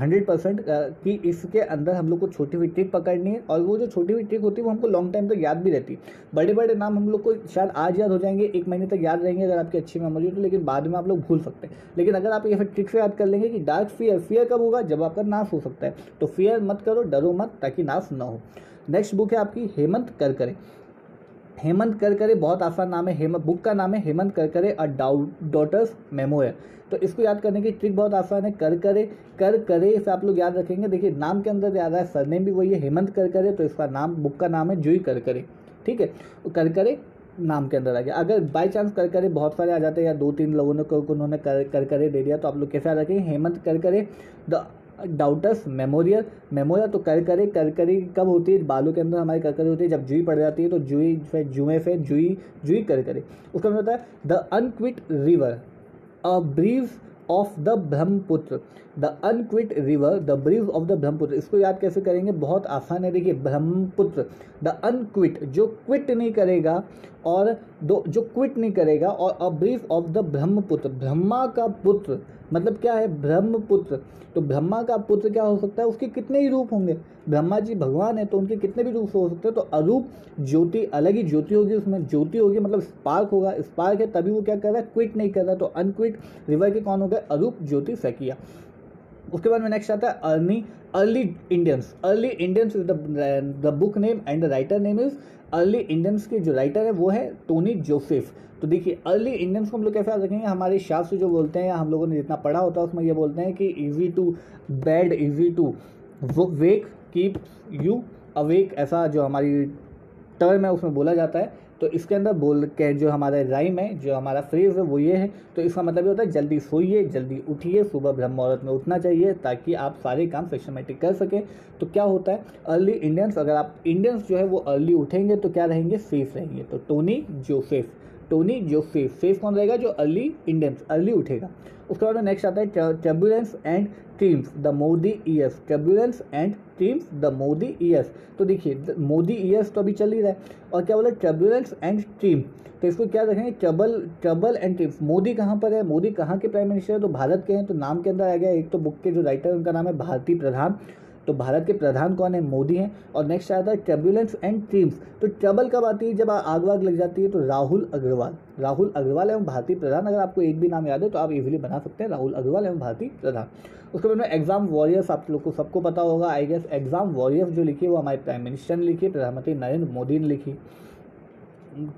हंड्रेड परसेंट कि इसके अंदर हम लोग को छोटी हुई ट्रिक पकड़नी है और वो जो छोटी हुई ट्रिक होती है वो हमको लॉन्ग टाइम तक याद भी रहती है। बड़े बड़े नाम हम लोग को शायद आज याद हो जाएँगे, एक महीने तक याद रहेंगे अगर आपकी अच्छी मेमोरी हो तो लेकिन बाद में आप लोग भूल सकते हैं। लेकिन अगर आप ये फिर ट्रिक से याद कर लेंगे कि डार्क फियर फियर कब होगा? जब आपका नाश हो सकता है। तो फियर मत करो, डरो मत, ताकि नाश ना हो। नेक्स्ट बुक है आपकी, हेमंत कर करे हेमंत करकरे बहुत आसान नाम है। हेमंत बुक का नाम है Hemant Karkare a daughter's memoir तो इसको याद करने की ट्रिक बहुत आसान है, कर करे कर करे, इसे आप लोग याद रखेंगे। देखिए, नाम के अंदर याद है सरनेम भी वही है, हेमंत कर करे तो इसका नाम बुक का नाम है, जुई कर करे। ठीक है? कर करे, नाम के अंदर आ गया। अगर बाई चांस कर करे, बहुत सारे आ जाते हैं, या दो तीन लोगों ने उन्होंने कर कर करे, दे दिया तो आप लोग कैसे याद रखेंगे? हेमंत कर करे द डाउटस मेमोरियल मेमोरियल तो कर करे, कर करी, कब होती है? बालों के अंदर हमारी कर करी होती है, जब जुई पड़ जाती है तो जुई, फिर जुए, फिर जुई जुई कर करे। उसका मतलब होता है the unquiet river a brief of the Brahmaputra the unquiet river the bridge of the Brahmaputra इसको याद कैसे करेंगे? बहुत आसान है। देखिए ब्रह्मपुत्र द अनक्विट जो क्विट नहीं करेगा और दो, जो क्विट नहीं करेगा और a brief of the Brahmaputra Brahma का पुत्र मतलब क्या है? ब्रह्मपुत्र। तो ब्रह्मा का पुत्र क्या हो सकता है? उसके कितने ही रूप होंगे। ब्रह्मा जी भगवान है तो उनके कितने भी रूप हो सकते हैं। तो अरूप ज्योति, अलग ही ज्योति होगी उसमें। ज्योति होगी मतलब स्पार्क होगा। स्पार्क है, तभी वो क्या कर रहा है? क्विट नहीं कर रहा। तो अनक्विट रिवर के कौन हो गए? अरूप ज्योति फैकिया उसके बाद में नेक्स्ट आता है early early Indians early Indians is the book name and the writer name is early Indians के जो राइटर है वो है टोनी जोसेफ तो देखिए अर्ली इंडियंस को हम लोग कैसे रखेंगे? हमारे शास्त्र जो बोलते हैं या हम लोगों ने जितना पढ़ा होता है, उसमें ये बोलते हैं कि easy to bad easy to wake keep you awake ऐसा जो हमारी टर्म है, उसमें बोला जाता है. तो इसके अंदर बोल के जो हमारा राइम है, जो हमारा फ्रेज है, वो ये है। तो इसका मतलब ये होता है, जल्दी सोइए, जल्दी उठिए, सुबह ब्रह्म मुहूर्त में उठना चाहिए ताकि आप सारे काम सिस्टमेटिक कर सकें। तो क्या होता है अर्ली इंडियंस अगर आप इंडियंस जो है, वो अर्ली उठेंगे तो क्या रहेंगे? सेफ़ रहेंगे। तो Tony Joseph Tony Joseph safe कौन रहेगा? जो अर्ली इंडियंस अर्ली उठेगा। उसके बाद नेक्स्ट आता है turbulence and triumphs the Modi years turbulence and triumphs the Modi years तो देखिए मोदी ईयर्स तो अभी चल ही रहा है। और क्या बोला टर्बुलेंस एंड स्ट्रीम तो इसको क्या रखेंगे? Trouble trouble and triumphs Modi कहाँ पर है? मोदी कहाँ के प्राइम मिनिस्टर है? तो भारत के हैं तो नाम के अंदर आ गया एक तो बुक के जो राइटर उनका नाम है भारतीय प्रधान। तो भारत के प्रधान कौन है? मोदी हैं। और नेक्स्ट आता है ट्रबुलेंस एंड ट्रीम्स तो ट्रबल कब आती है? जब आग वाग लग जाती है तो राहुल अग्रवाल। राहुल अग्रवाल एवं भारतीय प्रधान, अगर आपको एक भी नाम याद है तो आप इजीली बना सकते हैं। राहुल अग्रवाल एवं भारतीय प्रधान। उसके बाद में एग्ज़ाम वॉरियर्स आप लोग को सबको पता होगा आई गेस एग्ज़ाम वॉरियर्स जो लिखी है, वो हमारे प्राइम मिनिस्टर ने लिखी है, प्रधानमंत्री नरेंद्र मोदी ने लिखी,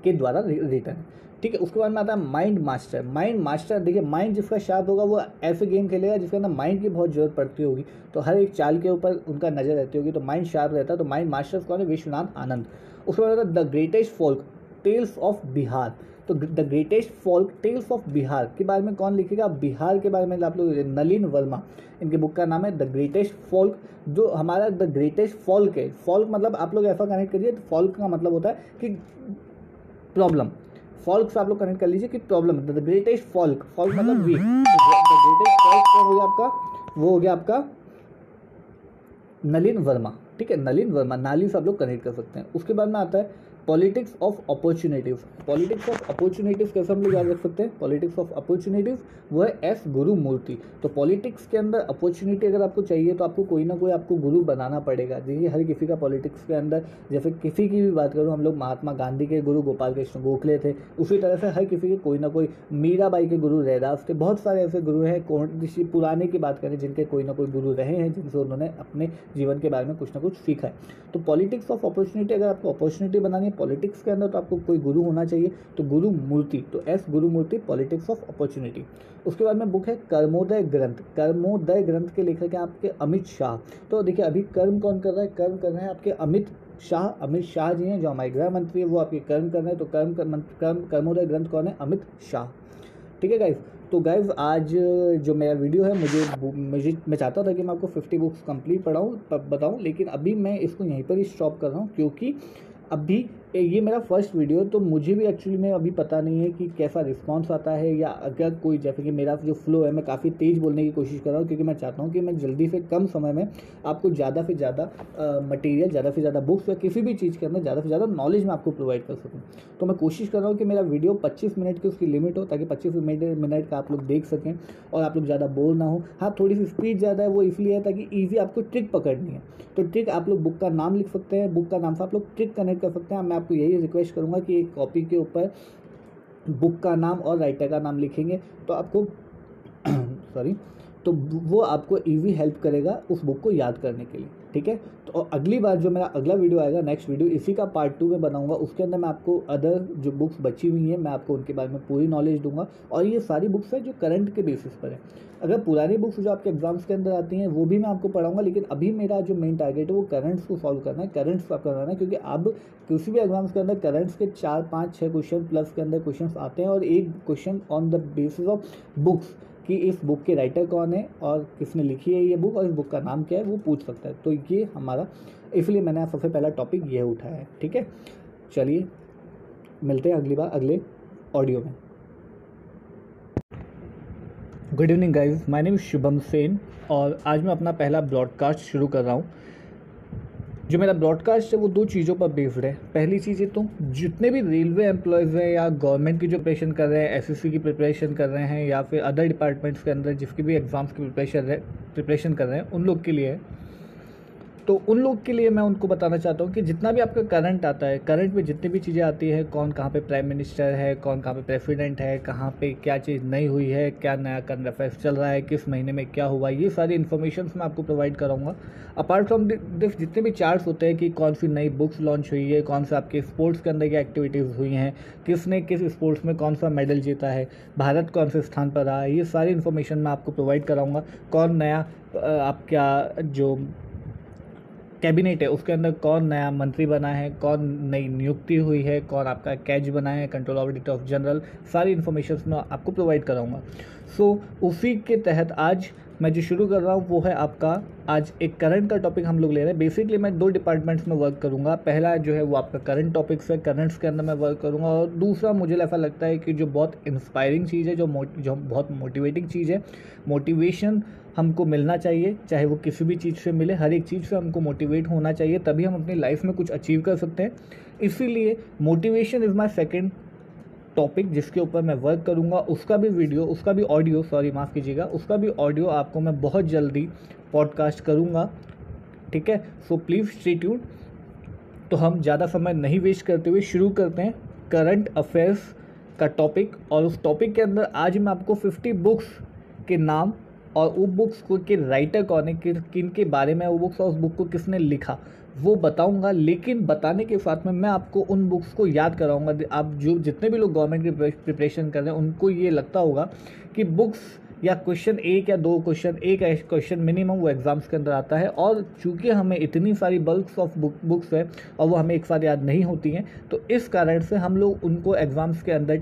के द्वारा रिटर्न ठीक है, उसके बाद में आता है माइंड मास्टर माइंड मास्टर देखिए माइंड जिसका शार्प होगा, वो ऐसे गेम खेलेगा जिसके अंदर माइंड की बहुत ज़रूरत पड़ती होगी। तो हर एक चाल के ऊपर उनका नज़र रहती होगी तो माइंड शार्प रहता है तो माइंड मास्टर कौन है? विश्वनाथ आनंद। उसके बाद आता है the greatest folk tales of Bihar तो the greatest folk tales of Bihar के बारे में कौन लिखेगा? बिहार के बारे में आप लोग नलिन वर्मा। इनके बुक का नाम है द ग्रेटेस्ट फोल्क जो हमारा द ग्रेटेस्ट फॉल्क है। फॉल्क मतलब आप लोग ऐसा कनेक्ट करिए तो फॉल्क का मतलब होता है कि प्रॉब्लम फॉल्क से आप लोग कनेक्ट कर लीजिए कि problem the greatest folk folk मतलब वीक द ग्रेटेस्ट फॉल्क हो गया आपका? वो हो गया आपका नलिन वर्मा। ठीक है नलिन वर्मा नाली से आप लोग कनेक्ट कर सकते हैं। उसके बाद में आता है politics of opportunities. Politics of opportunities कैसे हम लोग याद रख सकते हैं? पॉलिटिक्स ऑफ़ अपॉर्चुनिटीज़ वो है एस गुरु मूर्ति तो पॉलिटिक्स के अंदर अपॉर्चुनिटी अगर आपको चाहिए तो आपको कोई ना कोई आपको गुरु बनाना पड़ेगा। देखिए, हर किसी का पॉलिटिक्स के अंदर, जैसे किसी की भी बात करूँ, हम लोग महात्मा गांधी के गुरु, गोपाल कृष्ण गोखले थे। उसी तरह से हर किसी के कोई ना कोई, मीराबाई के गुरु रैदास थे। बहुत सारे ऐसे गुरु हैं, कौन किसी पुराने की बात करें, जिनके कोई ना कोई गुरु रहे हैं, जिनसे उन्होंने अपने जीवन के बारे में कुछ ना कुछ सीखा है। तो पॉलिटिक्स ऑफ़ अपॉर्चुनिटी, अगर आपको अपॉर्चुनिटी बनानी है पॉलिटिक्स के अंदर तो आपको कोई गुरु होना चाहिए तो गुरु मूर्ति तो S Guru Murthy politics of opportunity उसके बाद में बुक है कर्मोदय ग्रंथ. कर्मोदय ग्रंथ के लेखक हैं आपके अमित शाह. तो देखिए, अभी कर्म कौन कर रहा है? कर्म कर रहे हैं आपके अमित शाह. अमित शाह जी हैं, जो हमारे गृह मंत्री है, वो आपके कर्म कर रहे हैं तो कर्म कर्म, कर्मोदय ग्रंथ कौन है? अमित शाह. ठीक है गाइज़ तो गाइज़ आज जो मेरा वीडियो है, मुझे मुझे, मैं चाहता था कि मैं आपको फिफ्टी बुक्स कंप्लीट पढ़ाऊँ बताऊँ, लेकिन अभी मैं इसको यहीं पर ही स्टॉप कर रहा हूँ, क्योंकि अभी ये मेरा फ़र्स्ट वीडियो तो मुझे भी एक्चुअली में अभी पता नहीं है कि कैसा रिस्पांस आता है या अगर कोई, जैसे कि मेरा जो फ्लो है, मैं काफ़ी तेज़ बोलने की कोशिश कर रहा हूँ, क्योंकि मैं चाहता हूँ कि मैं जल्दी से कम समय में आपको ज़्यादा से ज़्यादा मटेरियल ज़्यादा से ज़्यादा बुक्स या किसी भी चीज़ के अंदर ज़्यादा से ज़्यादा नॉलेज मैं आपको प्रोवाइड कर सकूँ। तो मैं कोशिश कर रहा हूँ कि मेरा वीडियो पच्चीस मिनट की उसकी लिमिट हो, ताकि पच्चीस मिनट का आप लोग देख सकें और आप लोग ज़्यादा बोल ना हो। हाँ थोड़ी सी स्पीड ज़्यादा है, वो इसलिए है ताकि ईजी आपको ट्रिक पकड़नी है। तो ट्रिक आप लोग बुक का नाम लिख सकते हैं बुक का नाम से आप लोग ट्रिक कनेक्ट कर सकते हैं। मैं आपको यही रिक्वेस्ट करूँगा कि एक कॉपी के ऊपर बुक का नाम और राइटर का नाम लिखेंगे तो आपको सॉरी तो वो आपको ईवी हेल्प करेगा उस बुक को याद करने के लिए। ठीक है? तो अगली बार जो मेरा अगला वीडियो आएगा नेक्स्ट वीडियो इसी का पार्ट टू में बनाऊँगा। उसके अंदर मैं आपको अदर जो बुक्स बची हुई हैं, मैं आपको उनके बारे में पूरी नॉलेज दूँगा। और ये सारी बुक्स हैं जो करंट के बेसिस पर है। अगर पुरानी बुक्स जो आपके एग्ज़ाम्स के अंदर आती हैं, वो भी मैं आपको पढ़ाऊँगा, लेकिन अभी मेरा जो मेन टारगेट है, वो करंट्स को सॉल्व करना है करंट्स का करना है, क्योंकि अब किसी भी एग्ज़ाम्स के अंदर करंट्स के चार, पाँच छः क्वेश्चन प्लस के अंदर क्वेश्चन आते हैं और एक question on the basis of books कि इस बुक के राइटर कौन है और किसने लिखी है ये बुक और इस बुक का नाम क्या है वो पूछ सकता है। तो ये हमारा, इसलिए मैंने सबसे पहला टॉपिक ये उठाया है, ठीक है? चलिए, मिलते हैं अगली बार, अगले ऑडियो में। Good evening guys my name Shubham Sen और आज मैं अपना पहला ब्रॉडकास्ट शुरू कर रहा हूँ। जो मेरा ब्रॉडकास्ट है, वो दो चीज़ों पर बेस्ड है। पहली चीज़ ये तो जितने भी रेलवे एम्प्लॉयज़ हैं या गवर्नमेंट की जो प्रिपरेशन कर रहे हैं एसएससी की प्रिपरेशन कर रहे हैं, या फिर अदर डिपार्टमेंट्स के अंदर जिसकी भी एग्ज़ाम्स की प्रिपरेशन प्रिपरेशन कर रहे हैं, उन लोग के लिए तो उन लोग के लिए मैं उनको बताना चाहता हूँ कि जितना भी आपका करंट आता है करंट में जितनी भी चीज़ें आती है, कौन कहाँ पे प्राइम मिनिस्टर है, कौन कहाँ पे प्रेसिडेंट है, कहाँ पे क्या चीज़ नई हुई है, क्या नया करंट अफेयर्स चल रहा है, किस महीने में क्या हुआ, ये सारी इन्फॉर्मेशन मैं आपको प्रोवाइड कराऊँगा। अपार्ट फ्रॉम दिस जितने भी चार्ट्स होते हैं कि कौन सी नई बुक्स लॉन्च हुई है, कौन सा आपके स्पोर्ट्स के अंदर की एक्टिविटीज़ हुई हैं, किसने किस स्पोर्ट्स में कौन सा मेडल जीता है, भारत कौन से स्थान पर रहा है ये सारी इन्फॉर्मेशन मैं आपको प्रोवाइड कराऊँगा। कौन नया आपका जो कैबिनेट है उसके अंदर कौन नया मंत्री बना है कौन नई नियुक्ति हुई है कौन आपका कैच बना है कंट्रोल ऑडिटर ऑफ़ जनरल सारी इन्फॉर्मेशन मैं आपको प्रोवाइड कराऊँगा। सो so, उसी के तहत आज मैं जो शुरू कर रहा हूँ वो है आपका आज एक करंट का टॉपिक हम लोग ले रहे हैं। बेसिकली मैं दो डिपार्टमेंट्स में वर्क करूँगा। पहला जो है वो आपका करंट टॉपिक्स है करंट्स के अंदर मैं वर्क करूँगा। और दूसरा मुझे ऐसा लगता है कि जो बहुत इंस्पायरिंग चीज़ है जो जो बहुत मोटिवेटिंग चीज़ है मोटिवेशन हमको मिलना चाहिए, चाहे वो किसी भी चीज़ से मिले, हर एक चीज़ से हमको मोटिवेट होना चाहिए, तभी हम अपनी लाइफ में कुछ अचीव कर सकते हैं। इसीलिए motivation is my second topic जिसके ऊपर मैं वर्क करूँगा। उसका भी वीडियो उसका भी ऑडियो सॉरी माफ़ कीजिएगा, उसका भी ऑडियो आपको मैं बहुत जल्दी पॉडकास्ट करूँगा। ठीक है? सो प्लीज़ स्टे ट्यून तो हम ज़्यादा समय नहीं वेस्ट करते हुए शुरू करते हैं करंट अफेयर्स का टॉपिक और उस टॉपिक के अंदर आज मैं आपको 50 बुक्स के नाम और वो बुक्स को के राइटर कौन है किन के बारे में वो बुक्स और उस बुक को किसने लिखा, वो बताऊँगा। लेकिन बताने के साथ में मैं आपको उन बुक्स को याद कराऊँगा। आप जो, जितने भी लोग गवर्नमेंट की प्रिपरेशन कर रहे हैं, उनको ये लगता होगा कि बुक्स या क्वेश्चन एक या दो क्वेश्चन एक क्वेश्चन मिनिमम वो एग्ज़ाम्स के अंदर आता है। और चूँकि हमें इतनी सारी बल्क ऑफ़ बुक बुक्स है और वो हमें एक साथ याद नहीं होती हैं तो इस कारण से हम लोग उनको एग्ज़ाम्स के अंदर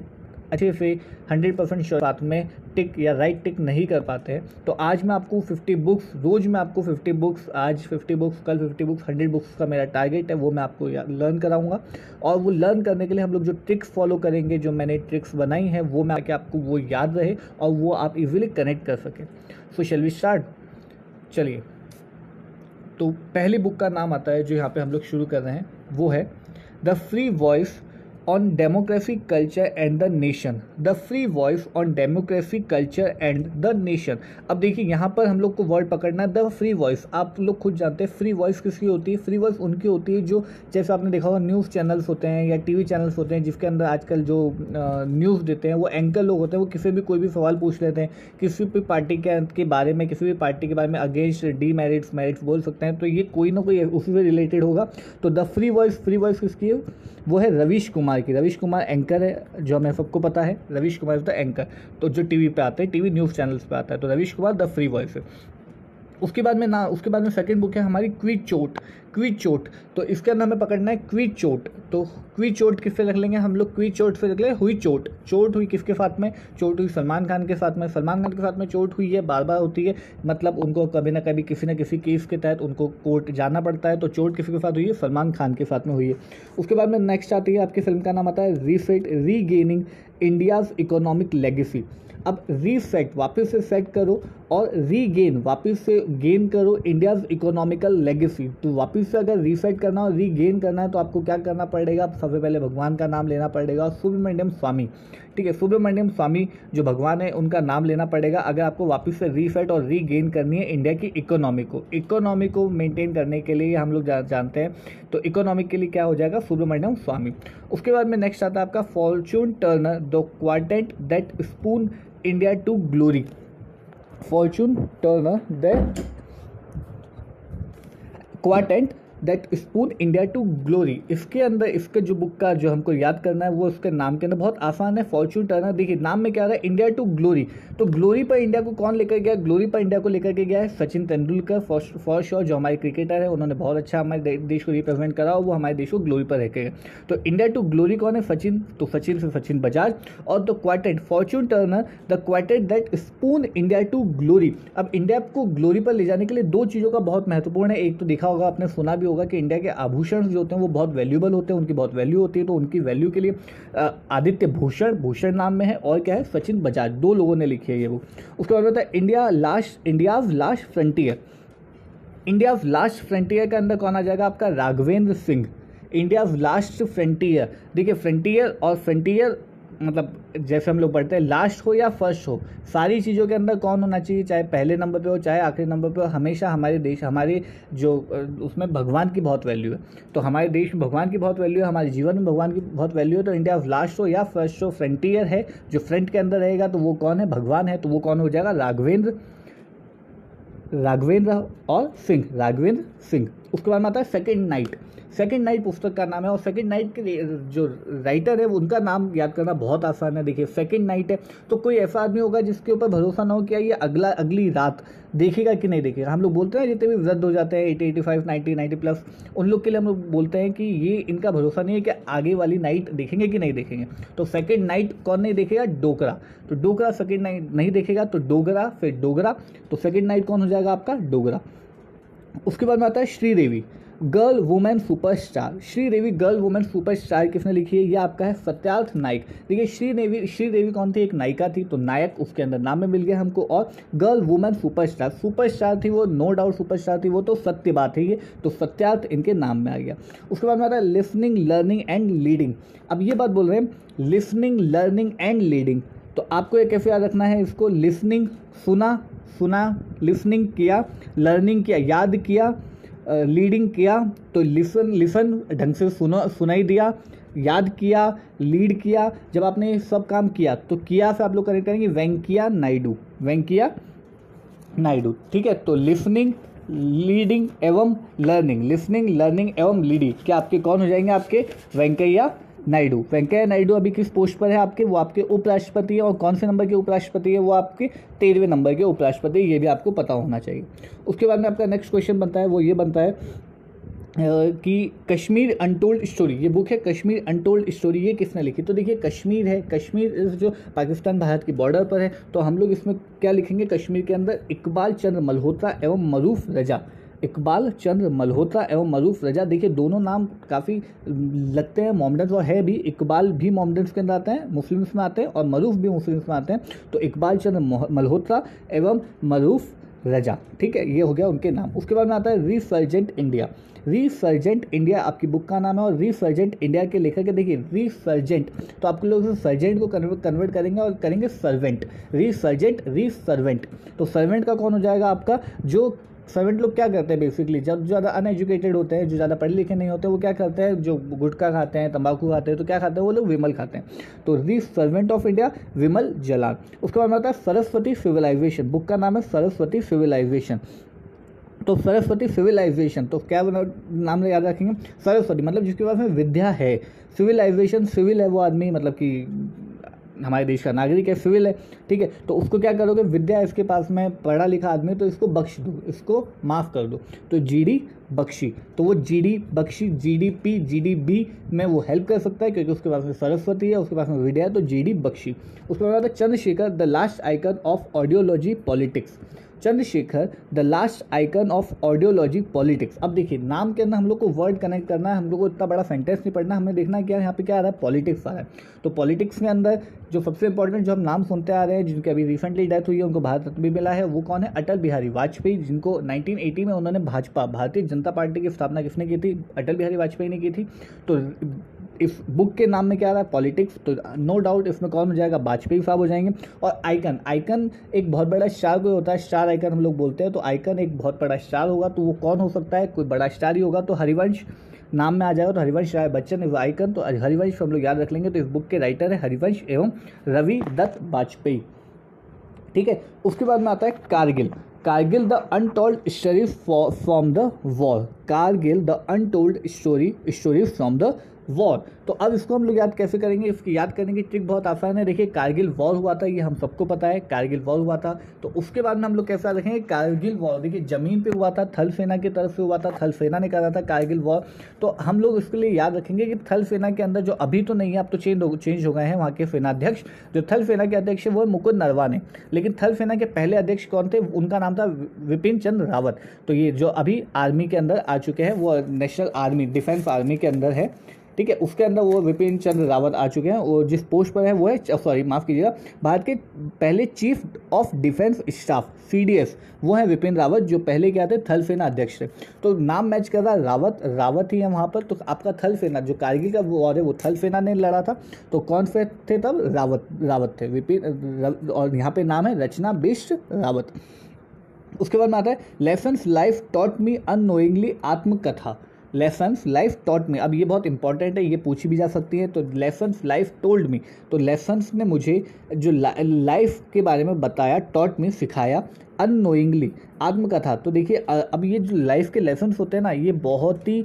अच्छे से हंड्रेड परसेंट साथ में टिक या राइट टिक नहीं कर पाते तो आज मैं आपको 50 बुक्स रोज़ मैं आपको 50 बुक्स आज 50 बुक्स कल 50 बुक्स 100 बुक्स का मेरा टारगेट है, वो मैं आपको लर्न कराऊँगा। और वो लर्न करने के लिए हम लोग जो ट्रिक्स फॉलो करेंगे, जो मैंने ट्रिक्स बनाई हैं, वो मैं आके आपको वो याद रहे और वो आप इजीली कनेक्ट कर सकें। सो शेल वी स्टार्ट चलिए। तो पहली बुक का नाम आता है जो यहाँ पे हम लोग शुरू कर रहे हैं, वो है the free voice on democracy culture and the nation the free voice on democracy culture and the nation अब देखिए, यहाँ पर हम लोग को वर्ड पकड़ना है द फ्री वॉइस आप लोग खुद जानते हैं फ्री वॉइस किसकी होती है? फ्री वॉइस उनकी होती है जो, जैसे आपने देखा होगा न्यूज़ चैनल्स होते हैं या टीवी चैनल्स होते हैं, जिसके अंदर आजकल जो न्यूज़ देते हैं, वो एंकर लोग होते हैं, वो किसी भी कोई भी सवाल पूछ लेते हैं, किसी भी पार्टी के के बारे में, किसी भी पार्टी के बारे में अगेंस्ट डी मेरिट्स मेरिट्स बोल सकते हैं तो ये कोई ना कोई उसी से रिलेटेड होगा। तो the free voice free voice किसकी है? वो है रवीश कुमार। की। रविश कुमार एंकर है, जो हमें सबको पता है। Ravish Kumar is the anchor तो जो टीवी पे आते हैं टीवी न्यूज़ चैनल्स पे आता है। तो Ravish Kumar the free voice है। उसके बाद में ना, उसके बाद में सेकंड बुक है हमारी क्विज चोट क्विज चोट तो इसके अंदर हमें पकड़ना है क्विज चोट तो क्विज चोट किससे रख लेंगे? हम लोग क्विज चोट से रख लेंगे हुई चोट। चोट हुई किसके साथ में? चोट हुई सलमान खान के साथ में। सलमान खान के साथ में चोट हुई है बार बार होती है। मतलब उनको कभी ना कभी किसी न किसी केस के तहत उनको कोर्ट जाना पड़ता है। तो चोट किसी के साथ हुई है? सलमान खान के साथ में हुई है। उसके बाद में नेक्स्ट आती है, आपकी फ़िल्म का नाम आता है reset regaining India's economic legacy अब रीसेट वापस से सेट करो। और रीगेन वापस से गेन करो इंडियाज इकोनॉमिकल लेगेसी तो वापस से अगर रीसेट करना और रीगेन करना है तो आपको क्या करना पड़ेगा? सबसे पहले भगवान का नाम लेना पड़ेगा और सुब्रमण्यम स्वामी. ठीक है, सुब्रमण्यम स्वामी जो भगवान है, उनका नाम लेना पड़ेगा अगर आपको वापस से रीसेट और रीगेन करनी है इंडिया की इकोनॉमी को. इकोनॉमी को मेंटेन करने के लिए हम लोग जानते हैं. तो इकोनॉमी के लिए क्या हो जाएगा? सुब्रमण्यम स्वामी. उसके बाद में नेक्स्ट आता है आपका fortune turner the quartet that spun India to glory fortune turner that quartet that spun India to glory इसके अंदर, इसके जो बुक का जो हमको याद करना है, वो उसके नाम के अंदर बहुत आसान है फॉर्चून टर्नर देखिए, नाम में क्या रहा है इंडिया टू ग्लोरी तो ग्लोरी पर इंडिया को कौन लेकर गया ग्लोरी पर इंडिया को लेकर के गया है सचिन तेंदुलकर फॉर श्योर जो हमारे क्रिकेटर है, उन्होंने बहुत अच्छा हमारे देश को रिप्रेजेंट करा और वो हमारे देश को ग्लोरी पर रह तो इंडिया टू ग्लोरी कौन है? सचिन तो सचिन से सचिन बजाज और the quartet fortune turner the quartet that spun India to glory अब इंडिया को ग्लोरी पर ले जाने के लिए दो चीज़ों का बहुत महत्वपूर्ण है, एक तो देखा होगा आपने, सुना भी होगा कि इंडिया के आभूषण जो होते हैं वो बहुत वैल्यूबल होते हैं, उनकी बहुत वैल्यू होती है तो उनकी वैल्यू के लिए आदित्य भूषण भूषण नाम में है और क्या है, सचिन बजाज, दो लोगों ने लिखी है ये बुक उसके बाद है India last India's last frontier India last frontier के अंदर कौन आ जाएगा आपका? Raghavendra Singh. India last frontier देखिए फ्रंटियर और फ्रंटियर मतलब जैसे हम लोग पढ़ते हैं लास्ट हो या फ़र्स्ट हो, सारी चीज़ों के अंदर कौन होना चाहिए? चाहे पहले नंबर पे हो, चाहे आखिरी नंबर पे हो, हमेशा हमारे देश, हमारे जो उसमें भगवान की बहुत वैल्यू है। तो हमारे देश में भगवान की बहुत वैल्यू है, हमारे जीवन में भगवान की बहुत वैल्यू है तो इंडिया लास्ट हो या फ़र्स्ट हो फ्रंटियर है, जो फ्रंट के अंदर रहेगा तो वो कौन है? भगवान है तो वो कौन हो जाएगा? राघवेंद्र। राघवेंद्र और सिंह, राघवेंद्र, सिंह। उसके बाद में आता है सेकेंड नाइट सेकेंड नाइट पुस्तक का नाम है और सेकेंड नाइट के जो राइटर है उनका नाम याद करना बहुत आसान है। देखिए सेकेंड नाइट है तो कोई ऐसा आदमी होगा जिसके ऊपर भरोसा ना हो कि ये अगला, अगली रात देखेगा कि नहीं देखेगा। हम लोग बोलते हैं जितने भी वृद्ध हो जाते हैं eighty eighty five ninety ninety plus उन लोग के लिए हम लोग बोलते हैं कि ये इनका भरोसा नहीं है कि आगे वाली नाइट देखेंगे कि नहीं देखेंगे। तो सेकेंड नाइट कौन नहीं देखेगा? डोकरा। तो डोकरा सेकेंड नाइट नहीं देखेगा तो डोगरा, फिर डोगरा। तो सेकेंड नाइट कौन हो जाएगा आपका? डोगरा। उसके बाद में आता है Sridevi. Girl women superstar. Sridevi girl women superstar किसने लिखी है? ये आपका है सत्यार्थ नायक। देखिए, श्री देवी श्री देवी कौन थी? एक नायिका थी तो नायक उसके अंदर नाम में मिल गया हमको। और गर्ल वुमेन सुपरस्टार सुपरस्टार थी वो, नो डाउट सुपरस्टार थी वो तो सत्य बात है ये। तो सत्यार्थ इनके नाम में आ गया। उसके बाद में आता है लिसनिंग, लर्निंग एंड लीडिंग। अब ये बात बोल रहे हैं, लिसनिंग, लर्निंग एंड लीडिंग। तो आपको ये कैसे याद रखना है इसको, लिसनिंग सुना सुना, लिसनिंग किया, लर्निंग किया, याद किया लीडिंग किया तो लिसन लिसन ढंग से सुना, सुनाई दिया, याद किया लीड किया। जब आपने सब काम किया तो किया से आप लोग कनेक्ट करेंगे, वेंकिया नायडू। वेंकिया नायडू, ठीक है? तो लिसनिंग लीडिंग एवं लर्निंग लिसनिंग लर्निंग एवं लीडिंग क्या आपके, कौन हो जाएँगे आपके? वेंकैया नायडू। वेंकैया नायडू अभी किस पोस्ट पर है आपके? वो आपके उपराष्ट्रपति है और कौन से नंबर के उपराष्ट्रपति है? वो आपके तेरहवें नंबर के उपराष्ट्रपति ये भी आपको पता होना चाहिए। उसके बाद में आपका नेक्स्ट क्वेश्चन बनता है, वो ये बनता है कि कश्मीर अनटोल्ड स्टोरी, ये बुक है कश्मीर अनटोल्ड स्टोरी, ये किसने लिखी? तो देखिए, कश्मीर है, कश्मीर जो पाकिस्तान भारत की बॉर्डर पर है तो हम लोग इसमें क्या लिखेंगे? कश्मीर के अंदर इकबाल चंद्र मल्होत्रा एवं मरूफ रजा। इकबाल चंद्र मल्होत्रा एवं मरूफ रजा, देखिए दोनों नाम काफ़ी लगते हैं मोमडन्स और है भी। इकबाल भी मोमडन्स के अंदर आते हैं, मुस्लिम्स में आते हैं और मरूफ भी मुस्लिम्स में आते हैं। तो इकबाल चंद्र मल्होत्रा एवं मरूफ रजा, ठीक है, ये हो गया उनके नाम। उसके बाद में आता है रिसर्जेंट इंडिया। रिसर्जेंट इंडिया, आपकी बुक का नाम है और रिसर्जेंट इंडिया के लेखक है, देखिए, रिसर्जेंट। तो आपके लोग सर्जेंट को कन्वर्ट करेंगे और करेंगे सर्वेंट। रिसर्जेंट, रिसर्वेंट। तो सर्वेंट का कौन हो जाएगा आपका? जो सर्वेंट लोग क्या करते हैं बेसिकली जब ज़्यादा अनएजुकेटेड होते हैं, जो ज़्यादा पढ़े लिखे नहीं होते, वो क्या करते हैं, जो गुटखा खाते हैं, तंबाकू खाते हैं तो क्या खाते हैं, वो लोग विमल खाते हैं। तो resurgent of India Vimal Jalan उसके बाद में आता है सरस्वती सिविलाइजेशन बुक का नाम है सरस्वती सिविलाइजेशन तो सरस्वती सिविलाइजेशन तो क्या नाम याद रखेंगे? सरस्वती मतलब जिसके पास में विद्या है। सिविलाइजेशन सिविल है वो आदमी मतलब कि हमारे देश का नागरिक है सिविल है, ठीक है? तो उसको क्या करोगे? विद्या इसके पास में, पढ़ा लिखा आदमी तो इसको बख्श दो, इसको माफ़ कर दो। तो जीडी बख्शी तो वो जीडी बख्शी जीडीपी जीडीबी में वो हेल्प कर सकता है, क्योंकि उसके पास में सरस्वती है, उसके पास में विद्या है तो जीडी बख्शी। उसके बाद Chandrashekhar the last icon of ideology politics Chandrashekhar the last icon of ideology politics अब देखिए, नाम के अंदर हम लोग को वर्ड कनेक्ट करना है, हम लोग को इतना बड़ा सेंटेंस नहीं पढ़ना हमें देखना है क्या यहाँ पे क्या आ रहा है पॉलिटिक्स आ रहा है। तो पॉलिटिक्स के अंदर जो सबसे इंपॉर्टेंट जो हम नाम सुनते आ रहे हैं, जिनकी अभी रिसेंटली डेथ हुई है, उनको भारत रत्न भी मिला है, वो कौन है? अटल बिहारी वाजपेयी, जिनको 1980 में उन्होंने भाजपा, भारतीय जनता पार्टी की स्थापना किसने की थी? अटल बिहारी वाजपेयी ने की थी। तो इस बुक के नाम में क्या आ रहा है? पॉलिटिक्स तो नो डाउट इसमें कौन हो जाएगा? वाजपेयी साहब हो जाएँगे। और आइकन आइकन एक बहुत बड़ा स्टार कोई होता है? स्टार आइकन हम लोग बोलते हैं तो आइकन एक बहुत बड़ा स्टार होगा तो वो कौन हो सकता है? कोई बड़ा स्टार ही होगा तो हरिवंश नाम में आ जाएगा तो हरिवंश राय बच्चन इज़ आइकन तो हरिवंश हम लोग याद रख लेंगे तो इस बुक के राइटर है हरिवंश एवं रवि दत्त वाजपेयी ठीक है, उसके बाद में आता है Kargil. Kargil the untold story from the war Kargil the untold story story from the war तो अब इसको हम लोग याद कैसे करेंगे? इसकी याद करने की ट्रिक बहुत आसान है। देखिए कारगिल वॉर हुआ था, ये हम सबको पता है कारगिल वॉर हुआ था। तो उसके बाद में हम लोग कैसे याद रखेंगे? कारगिल वॉर देखिए, ज़मीन पे हुआ था, थल सेना की तरफ़ से हुआ था, थल सेना ने करा था कारगिल वॉर तो हम लोग इसके लिए याद रखेंगे कि थल सेना के अंदर जो अभी तो नहीं है, अब तो चेंज हो चेंज हो गए हैं वहाँ के सेनाध्यक्ष। जो थल सेना के अध्यक्ष है, वो मुकुंद नरवाने लेकिन थल सेना के पहले अध्यक्ष कौन थे? उनका नाम था विपिन चंद्र रावत। तो ये जो अभी आर्मी के अंदर आ चुके हैं, वो नेशनल आर्मी डिफेंस आर्मी के अंदर है। ठीक है, उसके अंदर वो विपिन चंद्र रावत आ चुके हैं वो जिस पोस्ट पर है वो है सॉरी माफ़ कीजिएगा, भारत के पहले chief of defence staff CDS वो है विपिन रावत, जो पहले क्या थे, थल सेना अध्यक्ष थे। तो नाम मैच कर रहा रावत रावत ही है वहाँ पर तो आपका थल सेना, जो कारगिल का वो और है, वो थल सेना ने लड़ा था। तो कौन से थे तब? रावत रावत थे, विपिन और यहाँ पे नाम है रचना बिष्ट रावत। उसके बाद में आता है lessons life taught me unknowingly आत्मकथा। लेसन्स लाइफ टॉट मी अब ये बहुत इंपॉर्टेंट है, ये पूछी भी जा सकती है तो लेसन्स लाइफ टोल्ड मी तो लेसन्स ने मुझे जो लाइफ के बारे में बताया टॉट मी सिखाया अनोइंगली आत्मकथा। तो देखिए अब ये जो लाइफ के लेसन होते हैं ना, ये बहुत ही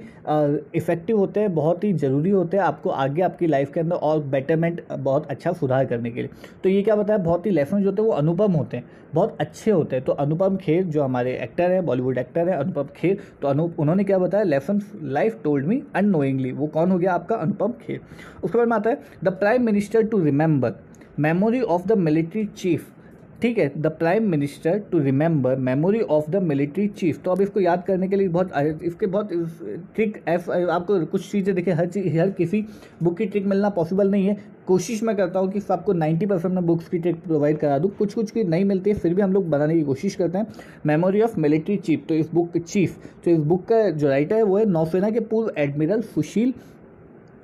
इफ़ेक्टिव होते हैं, बहुत ही ज़रूरी होते हैं आपको आगे आपकी लाइफ के अंदर और बेटरमेंट बहुत अच्छा सुधार करने के लिए। तो ये क्या बताया बहुत ही लेसन जो होते हैं वो अनुपम होते हैं, बहुत अच्छे होते हैं। तो अनुपम खेर जो हमारे एक्टर हैं बॉलीवुड एक्टर हैं, अनुपम खेर तो अनु, उन्होंने क्या बताया lesson life told me unknowingly वो कौन हो गया आपका, अनुपम खेर। उसके बाद में आता है the prime minister to remember memory of the military chief ठीक है the prime minister to remember memory of the military chief तो अब इसको याद करने के लिए बहुत, इसके बहुत ट्रिक एफ़ आपको कुछ चीज़ें देखिए हर चीज़, हर किसी बुक की ट्रिक मिलना पॉसिबल नहीं है। कोशिश मैं करता हूँ कि आपको 90 परसेंट मैं बुक्स की ट्रिक प्रोवाइड करा दूँ। कुछ कुछ की नहीं मिलती है, फिर भी हम लोग बनाने की कोशिश करते हैं। मेमोरी ऑफ़ मिलिट्री चीफ तो इस बुक चीफ तो इस बुक का जो राइटर है, वो है नौसेना के पूर्व एडमिरल सुशील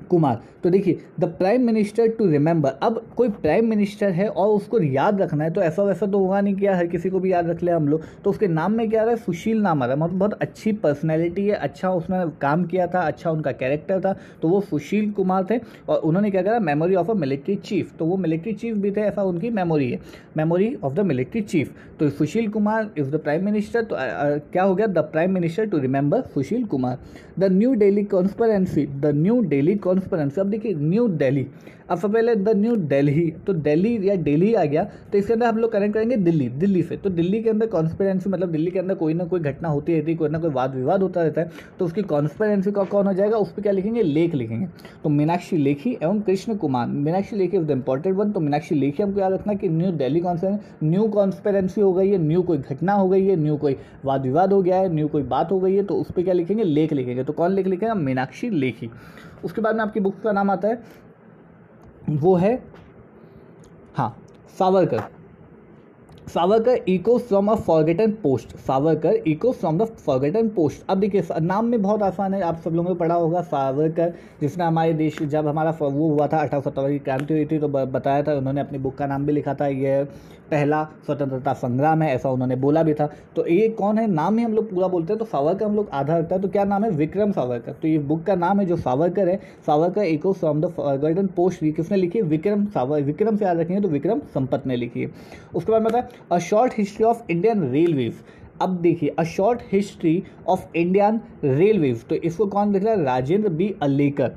कुमार। तो देखिए the prime minister to remember अब कोई प्राइम मिनिस्टर है और उसको याद रखना है तो ऐसा वैसा तो होगा नहीं किया हर किसी को भी याद रख लिया हम लोग। तो उसके नाम में क्या आ रहा है? सुशील नाम आ रहा है। मतलब बहुत अच्छी पर्सनैलिटी है अच्छा उसने काम किया था अच्छा उनका कैरेक्टर था तो वो सुशील कुमार थे और उन्होंने क्या करा? Memory of a military chief तो वो मिलिट्री चीफ भी थे ऐसा उनकी मेमोरी है। Memory of the military chief तो Sushil Kumar is the prime minister तो आ, आ, क्या हो गया? The prime minister to remember Sushil Kumar. The new Delhi conspiracy the new Delhi conference अब देखिए न्यू दिल्ली अब सबसे पहले द न्यू दिल्ली तो दिल्ली या दिल्ली आ गया। तो इसके अंदर हम लोग कनेक्ट करेंगे दिल्ली। दिल्ली से। तो दिल्ली के अंदर कॉन्स्पेरेंसी मतलब दिल्ली के अंदर कोई ना कोई घटना होती रहती है, कोई ना कोई वाद विवाद होता रहता है तो उसकी कॉन्स्पेरेंसी का कौन हो जाएगा? उस पर क्या लिखेंगे? लेख लिखेंगे। तो मीनाक्षी लेखी एवं Krishna Kumar Meenakshi Lekhi is the important one तो मीनाक्षी लेखी हमको याद रखना कि new Delhi conference new conspiracy हो गई है न्यू कोई घटना हो गई है न्यू कोई वाद विवाद हो गया है न्यू कोई बात हो गई है तो उस पर क्या लिखेंगे? लेख लिखेंगे। तो कौन लेख लिखेगा? मीनाक्षी लेखी उसके बाद में आपकी बुक का नाम आता है, वो है हाँ Savarkar. Savarkar echo from a forgotten past Savarkar echo from the forgotten past अब देखिए नाम में बहुत आसान है, आप सब लोगों ने पढ़ा होगा, सावरकर, जिसने हमारे देश, जब हमारा वो हुआ था, अठारह सत्तावन की क्रांति हुई थी तो बताया था, उन्होंने अपनी बुक का नाम भी लिखा था, ये पहला स्वतंत्रता संग्राम है, ऐसा उन्होंने बोला भी था। तो ये कौन है? नाम ही हम लोग पूरा बोलते हैं तो सावरकर हम लोग आधा रखता है तो क्या नाम है? विक्रम सावरकर। तो ये बुक का नाम है, जो सावरकर है, Savarkar echo from the forgotten past किसने लिखी है? विक्रम सावर विक्रम से याद रखेंगे तो विक्रम संपत ने लिखी है। उसके बाद बताया a short history of Indian railways अब देखिए a short history of Indian railways तो इसको कौन लिख रहा है? राजेंद्र बी. अलेकर।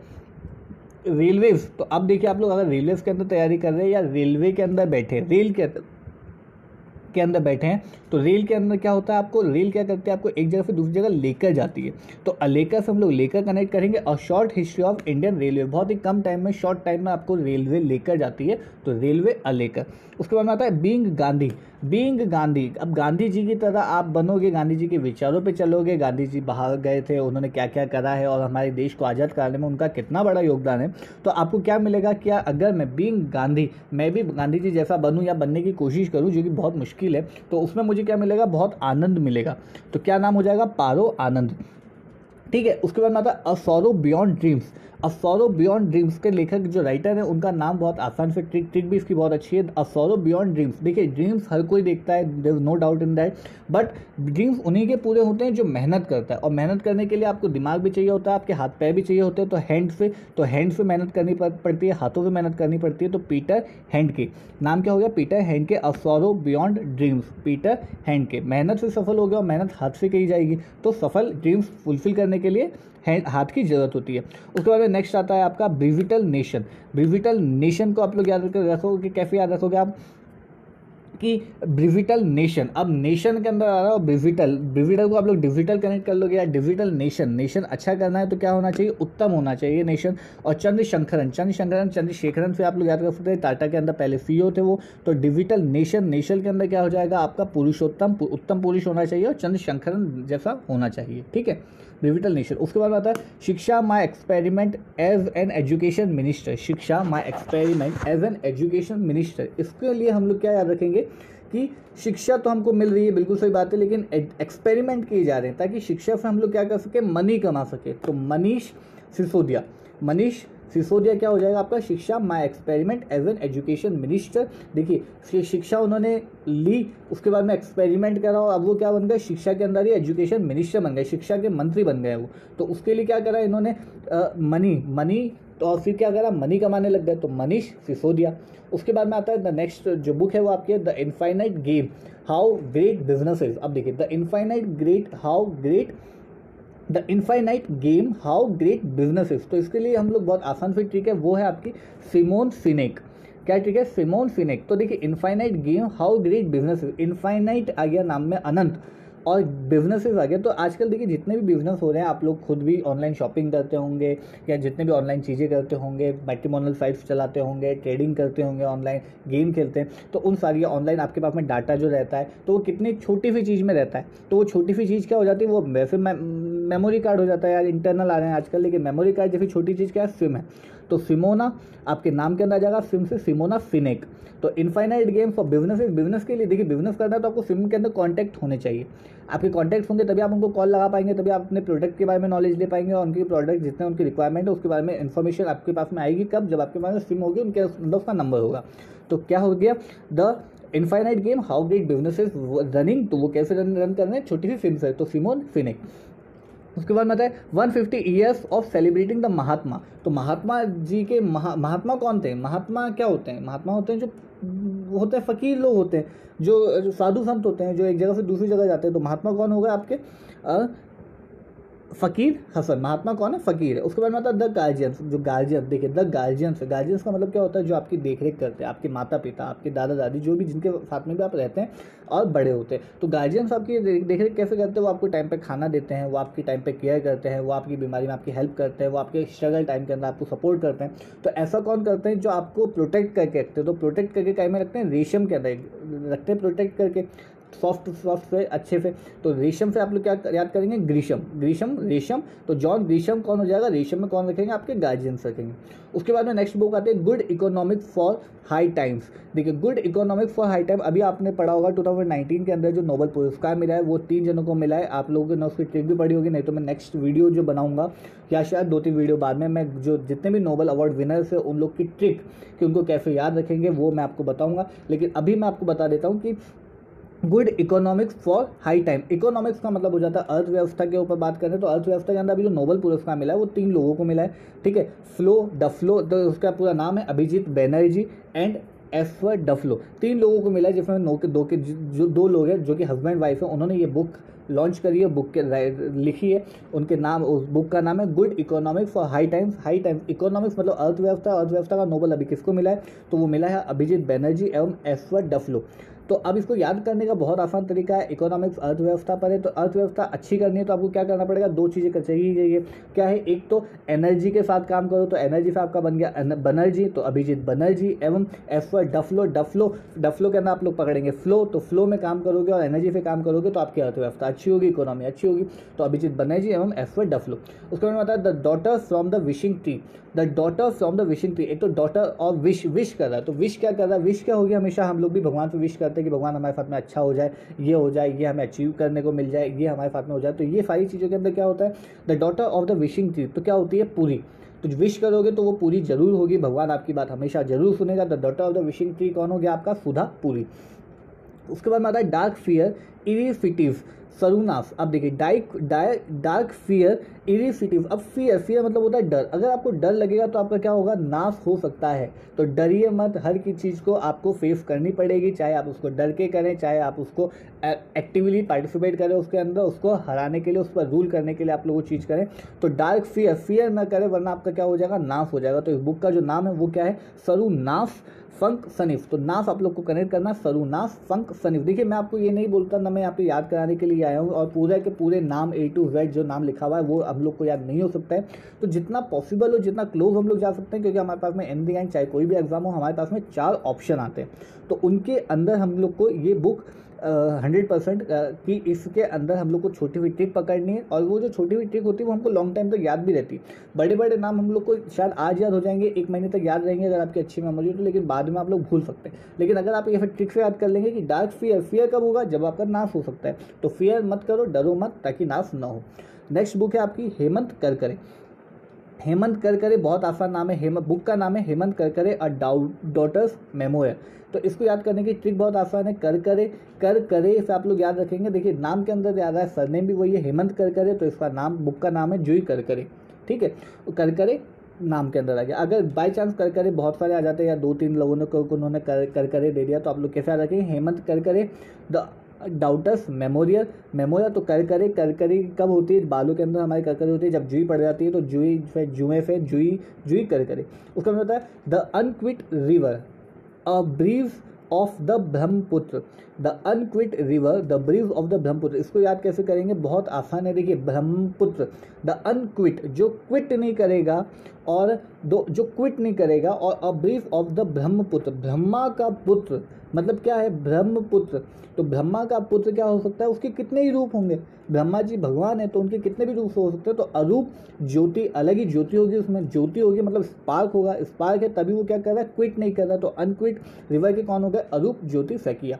रेलवेज तो अब देखिए आप लोग अगर रेलवेज के अंदर तैयारी कर रहे हैं या रेलवे के अंदर बैठे रेल के अंदर के अंदर बैठे हैं। तो रेल के अंदर क्या होता है आपको? रेल क्या करती है? आपको एक जगह से दूसरी जगह लेकर जाती है। तो अलेकर से हम लोग लेकर कनेक्ट करेंगे और short history of Indian railway बहुत ही कम टाइम में शॉर्ट टाइम में आपको रेलवे लेकर जाती है। तो रेलवे अलेकर उसके बाद में आता है बींग गांधी बींग गांधी अब गांधी जी की तरह आप बनोगे गांधी जी के विचारों पे चलोगे गांधी जी बाहर गए थे, उन्होंने क्या क्या करा है और हमारे देश को आज़ाद कराने में उनका कितना बड़ा योगदान है। तो आपको क्या मिलेगा क्या अगर मैं बींग गांधी मैं भी गांधी जी जैसा बनूँ या बनने की कोशिश करूँ, जो कि बहुत मुश्किल है तो उसमें मुझे क्या मिलेगा? बहुत आनंद मिलेगा। तो क्या नाम हो जाएगा? पारो आनंद। ठीक है, उसके बाद में आता है a beyond dreams a beyond dreams के लेखक जो राइटर है, उनका नाम बहुत आसान से ट्रिक ट्रिक भी इसकी बहुत अच्छी है। अ बियॉन्ड ड्रीम्स देखिए ड्रीम्स हर कोई देखता है there is no doubt in that but dreams उन्हीं के पूरे होते हैं जो मेहनत करता है। और मेहनत करने के लिए आपको दिमाग भी चाहिए होता है, आपके हाथ पैर भी चाहिए होते हैं तो हैंड से तो हैंड से मेहनत करनी पड़ती है, हाथों से मेहनत करनी पड़ती है तो पीटर हैंड के नाम क्या हो गया? पीटर हैंड के a beyond dreams Peter Hand के मेहनत से सफल हो गया और मेहनत हाथ से कही जाएगी। तो सफल ड्रीम्स फुलफिल करने के लिए हाथ की ज़रूरत होती है। उसके बाद नेक्स्ट आता है आपका ब्रिविटल नेशन ब्रिविटल नेशन को आप लोग याद रखोगे कैसे याद रखोगे आप? कि ब्रिविटल नेशन अब नेशन के अंदर आ रहा है ब्रिविटल ब्रिविटल को आप लोग डिजिटल कनेक्ट कर लोगे या डिजिटल नेशन नेशन अच्छा करना है तो क्या होना चाहिए? उत्तम होना चाहिए नेशन और चंद्रशंकरन चंद्रशंकरन चंद्रशेखरन से आप लोग याद कर सकते हैं टाटा के अंदर पहले सीईओ थे वो। तो डिजिटल नेशन नेशन के अंदर क्या हो जाएगा? आपका पुरुषोत्तम, उत्तम पुरुष होना चाहिए और चंद्रशंकरन जैसा होना चाहिए, ठीक है? डिजिटल नेशन उसके बाद आता है, Shiksha my experiment as an education minister. Shiksha my experiment as an education minister. इसके लिए हम लोग क्या याद रखेंगे कि शिक्षा तो हमको मिल रही है, बिल्कुल सही बात है, लेकिन एक्सपेरिमेंट किए जा रहे हैं ताकि शिक्षा से हम लोग क्या कर सके मनी कमा सके। तो मनीष सिसोदिया, मनीष सिसोदिया क्या हो जाएगा आपका? Shiksha my experiment as an education minister देखिए शिक्षा उन्होंने ली, उसके बाद में एक्सपेरिमेंट करा और अब वो क्या बन गए? शिक्षा के अंदर ही एजुकेशन मिनिस्टर बन गए, शिक्षा के मंत्री बन गए वो। तो उसके लिए क्या करा इन्होंने? मनी मनी तो और फिर क्या करा? मनी कमाने लग गए तो मनीष सिसोदिया। उसके बाद में आता है द नेक्स्ट जो बुक है वो आपकी है the infinite game how great business अब देखिए the infinite great how great the infinite game how great business is तो इसके लिए हम लोग बहुत आसान से ट्रिक है, वो है आपकी सिमोन सिनेक क्या ट्रिक है? सिमोन सिनेक तो देखिए infinite game how great business is infinite आ गया नाम में अनंत। और बिजनेसेस आ गए तो आजकल देखिए, जितने भी बिज़नेस हो रहे हैं, आप लोग खुद भी ऑनलाइन शॉपिंग करते होंगे, या जितने भी ऑनलाइन चीज़ें करते होंगे मैट्रिमोनल साइट्स चलाते होंगे ट्रेडिंग करते होंगे ऑनलाइन गेम खेलते हैं तो उन सारी ऑनलाइन आपके पास में डाटा जो रहता है तो वो कितनी छोटी सी चीज़ में रहता है। तो वो छोटी सी चीज़ क्या हो जाती है, वो वैसे मेमोरी कार्ड हो जाता है यार इंटरनल आ रहे हैं आजकल, लेकिन मेमोरी कार्ड जैसी छोटी चीज़ क्या है सिम है। तो सिमोना आपके नाम के अंदर आ जाएगा। सिम से सिमोना फिनेक तो infinite game for business business के लिए, देखिए बिज़नेस करना है तो आपको सिम के अंदर कॉन्टैक्ट होने चाहिए। आपके कॉन्टैक्ट होंगे तभी आप उनको कॉल लगा पाएँगे, तभी आप अपने प्रोडक्ट के बारे में नॉलेज ले पाएँगे और उनके प्रोडक्ट जितने उनकी रिक्वायरमेंट है, उसके बारे में इन्फॉर्मेशन आपके पास में आएगी कब? जब आपके पास में सिम होगी, उनके अंदर उसका नंबर होगा। तो क्या हो गया? The infinite game how great business running तो वो कैसे रन रन कर रहे हैं? छोटी सी सिम से तो सिमोन फिनिक उसके बाद बताए one fifty years of celebrating the Mahatma तो महात्मा जी के महा महात्मा कौन थे? महात्मा क्या होते हैं? महात्मा होते हैं जो, होते हैं फ़कीर लोग होते हैं, जो साधु संत होते हैं, जो एक जगह से दूसरी जगह जाते हैं। तो महात्मा कौन होगा आपके? फ़कीर हसन महात्मा कौन है? फ़कीर है। उसके बाद में आता है द गार्जियंस, जो गार्जियंस, देखिए, द गार्जियंस गार्जियंस का मतलब क्या होता है? जो आपकी देख रेख करते हैं, आपके माता पिता आपके दादा दादी जो भी जिनके साथ में भी आप रहते हैं और बड़े होते हैं। तो गार्जियंस आपकी देख रेख कैसे करते हैं? वो आपको टाइम पर खाना देते हैं, वो आपकी टाइम पर केयर करते हैं, वो आपकी बीमारी में आपकी हेल्प करते हैं, वो आपके स्ट्रगल टाइम के अंदर आपको सपोर्ट करते हैं। तो ऐसा कौन करते हैं जो आपको प्रोटेक्ट करके रखते हैं? तो प्रोटेक्ट करके टाइम में रखते हैं? रेशम के अंदर रखते हैं प्रोटेक्ट करके। सॉफ्ट सॉफ्ट से अच्छे से। तो रेशम से आप लोग क्या याद करेंगे? ग्रीशम ग्रीशम रेशम। तो जॉन ग्रीशम कौन हो जाएगा? रेशम में कौन रखेंगे? आपके गार्जियंस रखेंगे। उसके बाद में नेक्स्ट बुक आते हैं good economic for high times देखिए good economic for high time अभी आपने पढ़ा होगा 2019 के अंदर जो नोबल पुरस्कार मिला है, वो तीन जनों को मिला है। आप लोगों ने उसकी ट्रिक भी पढ़ी होगी, नहीं तो मैं नेक्स्ट वीडियो जो बनाऊँगा, या शायद दो तीन वीडियो बाद में, मैं जो जितने भी नोबल अवार्ड विनर्स है, उन लोग की ट्रिक कि उनको कैसे याद रखेंगे, वो मैं आपको बताऊँगा। लेकिन अभी मैं आपको बता देता हूँ कि good economics for high time. Economics का मतलब हो जाता है अर्थव्यवस्था के ऊपर बात करें तो अर्थव्यवस्था के अंदर अभी जो नोबल पुरस्कार मिला है, वो तीन लोगों को मिला है, ठीक है? फ्लो डफ्लो तो उसका पूरा नाम है Abhijit Banerjee and F Duflo. तीन लोगों को मिला है, जिसमें नो के, दो के, जो दो लोग हैं, जो कि हस्बैंड वाइफ है, उन्होंने ये बुक लॉन्च करी है बुक के लिखी है। उनके नाम, उस बुक का नाम है good economics for high times high times. Economics मतलब अर्थव्यवस्था अर्थव्यवस्था का नोबल अभी किसको मिला है? तो वो मिला है अभिजीत बैनर्जी एवं एसवर डफलो। तो अब इसको याद करने का बहुत आसान तरीका है इकोनॉमिक्स अर्थव्यवस्था पर है तो अर्थव्यवस्था अच्छी करनी है तो आपको क्या करना पड़ेगा? दो चीज़ें कर चाहिए क्या है? एक तो एनर्जी के साथ काम करो तो एनर्जी से आपका बन गया बनर्जी तो अभिजीत बनर्जी, एवं एफ़ डफलो डफलो डफलो के आप लोग पकड़ेंगे। फ्लो तो फ्लो में काम करोगे और एनर्जी से काम करोगे तो आपकी अर्थव्यवस्था अच्छी होगी इकोनॉमी अच्छी होगी। तो अभिजीत बनर्जी एवं एफ़ डफलो। उसके बाद बताया the daughter from the wishing tree the daughter from the wishing tree एक तो डॉटर और विश विश कर रहा है तो विश क्या कर रहा है? विश क्या होगी हमेशा? हम लोग भी भगवान से विश करते हैं कि भगवान हमारे साथ में अच्छा हो जाए, ये हो जाए, ये हमें अचीव करने को मिल जाए, ये हमारे साथ में हो जाए तो ये सारी चीज़ों के अंदर क्या होता है? The daughter of the wishing tree तो क्या होती है? पूरी। तो विश करोगे तो वो पूरी ज़रूर होगी, भगवान आपकी बात हमेशा ज़रूर सुनेगा। The daughter of the wishing tree कौन हो गया? आपका सुधा पूरी। उसके बाद में आता है डार्क फियर इरिफिटिव सरुनाफ अब देखिए डाइक डार्क फियर इरिफिटिव अब फियर फियर मतलब होता है डर। अगर आपको डर लगेगा तो आपका क्या होगा? नाश हो सकता है। तो डरिए मत, हर की चीज़ को आपको फेस करनी पड़ेगी, चाहे आप उसको डर के करें, चाहे आप उसको एक्टिवली पार्टिसिपेट करें उसके अंदर, उसको हराने के लिए, उस पर रूल करने के लिए आप लोग वो चीज़ करें। तो डार्क फियर फियर ना करें, वरना आपका क्या हो जाएगा? नाश हो जाएगा। तो इस बुक का जो नाम है, वो क्या है? सरू नाफ फंक सनिफ तो नाफ आप लोग को कनेक्ट करना सरू नाफ फंक सनिफ देखिए, मैं आपको ये नहीं बोलता, ना मैं यहाँ पे याद कराने के लिए आया हूँ और पूरे के पूरे नाम ए टू जेड जो नाम लिखा हुआ है, वो हम लोग को याद नहीं हो सकता है। तो जितना पॉसिबल हो, जितना क्लोज हम लोग जा सकते हैं, क्योंकि हमारे पास में एन चाहे कोई भी एग्ज़ाम हो, हमारे पास में चार ऑप्शन आते हैं। तो उनके अंदर हम लोग को ये बुक हंड्रेड परसेंट कि इसके अंदर हम लोग को छोटी हुई ट्रिक पकड़नी है और वो जो छोटी हुई ट्रिक होती है वो हमको लॉन्ग टाइम तक याद भी रहती है। बड़े बड़े नाम हम लोग को शायद आज याद हो जाएँगे, एक महीने तक याद रहेंगे अगर आपकी अच्छी मेमोरी हो तो लेकिन बाद में आप लोग भूल सकते हैं। लेकिन अगर आप ये ट्रिक से याद कर लेंगे कि डार्क फियर फियर कब होगा? जब आपका नाश हो सकता है। तो फियर मत करो, डरो मत, ताकि नाश ना हो। नेक्स्ट बुक है आपकी हेमंत कर करे हेमंत करकरे बहुत आसान नाम है। हेमंत बुक का नाम है Hemant Karkare a daughter's memoir तो इसको याद करने की ट्रिक बहुत आसान है। कर करे कर करे इसे आप लोग याद रखेंगे। देखिए, नाम के अंदर याद है सरनेम भी वही है, हेमंत कर करे तो इसका नाम बुक का नाम है जुई कर करे। ठीक है? कर करे, नाम के अंदर आ गया। अगर बाई चांस कर करे, बहुत सारे आ जाते हैं, या दो तीन लोगों ने उन्होंने कर कर करे, दे दिया तो आप लोग कैसे याद रखेंगे? हेमंत कर करे द डाउटर्स मेमोरियल मेमोरियल तो कर करे, कर करी कब होती है? बालों के अंदर हमारी कर करकरी होती है। जब जुई पड़ जाती है तो जुई, फिर जुए, फिर जुई जुई कर करे। उसका मतलब होता है the unquiet river a brief of the Brahmaputra the unquiet river the brief of the Brahmaputra इसको याद कैसे करेंगे? बहुत आसान है। देखिए ब्रह्मपुत्र द अनक्विट जो क्विट नहीं करेगा और दो, जो क्विट नहीं करेगा और a brief of the Brahmaputra Brahma का पुत्र मतलब क्या है? ब्रह्मपुत्र। तो ब्रह्मा का पुत्र क्या हो सकता है? उसके कितने ही रूप होंगे। ब्रह्मा जी भगवान है तो उनके कितने भी रूप हो सकते हैं। तो अरूप ज्योति, अलग ही ज्योति होगी उसमें। ज्योति होगी मतलब स्पार्क होगा। स्पार्क है, तभी वो क्या कर रहा है? क्विट नहीं कर रहा। तो अनक्विट रिवर के कौन हो गए? अरूप ज्योति फैकिया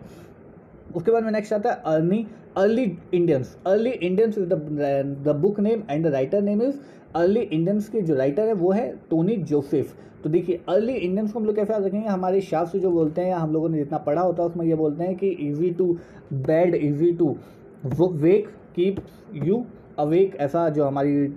उसके बाद में नेक्स्ट आता है early early Indians early Indians is the book name and the writer name is early Indians के जो राइटर है, वो है टोनी जोसेफ तो देखिए अर्ली इंडियंस को हम लोग कैसे याद रखेंगे? हमारे शास्त्र जो बोलते हैं या हम लोगों ने जितना पढ़ा होता है, उसमें ये बोलते हैं कि easy to bed easy to wake keep you awake ऐसा जो हमारी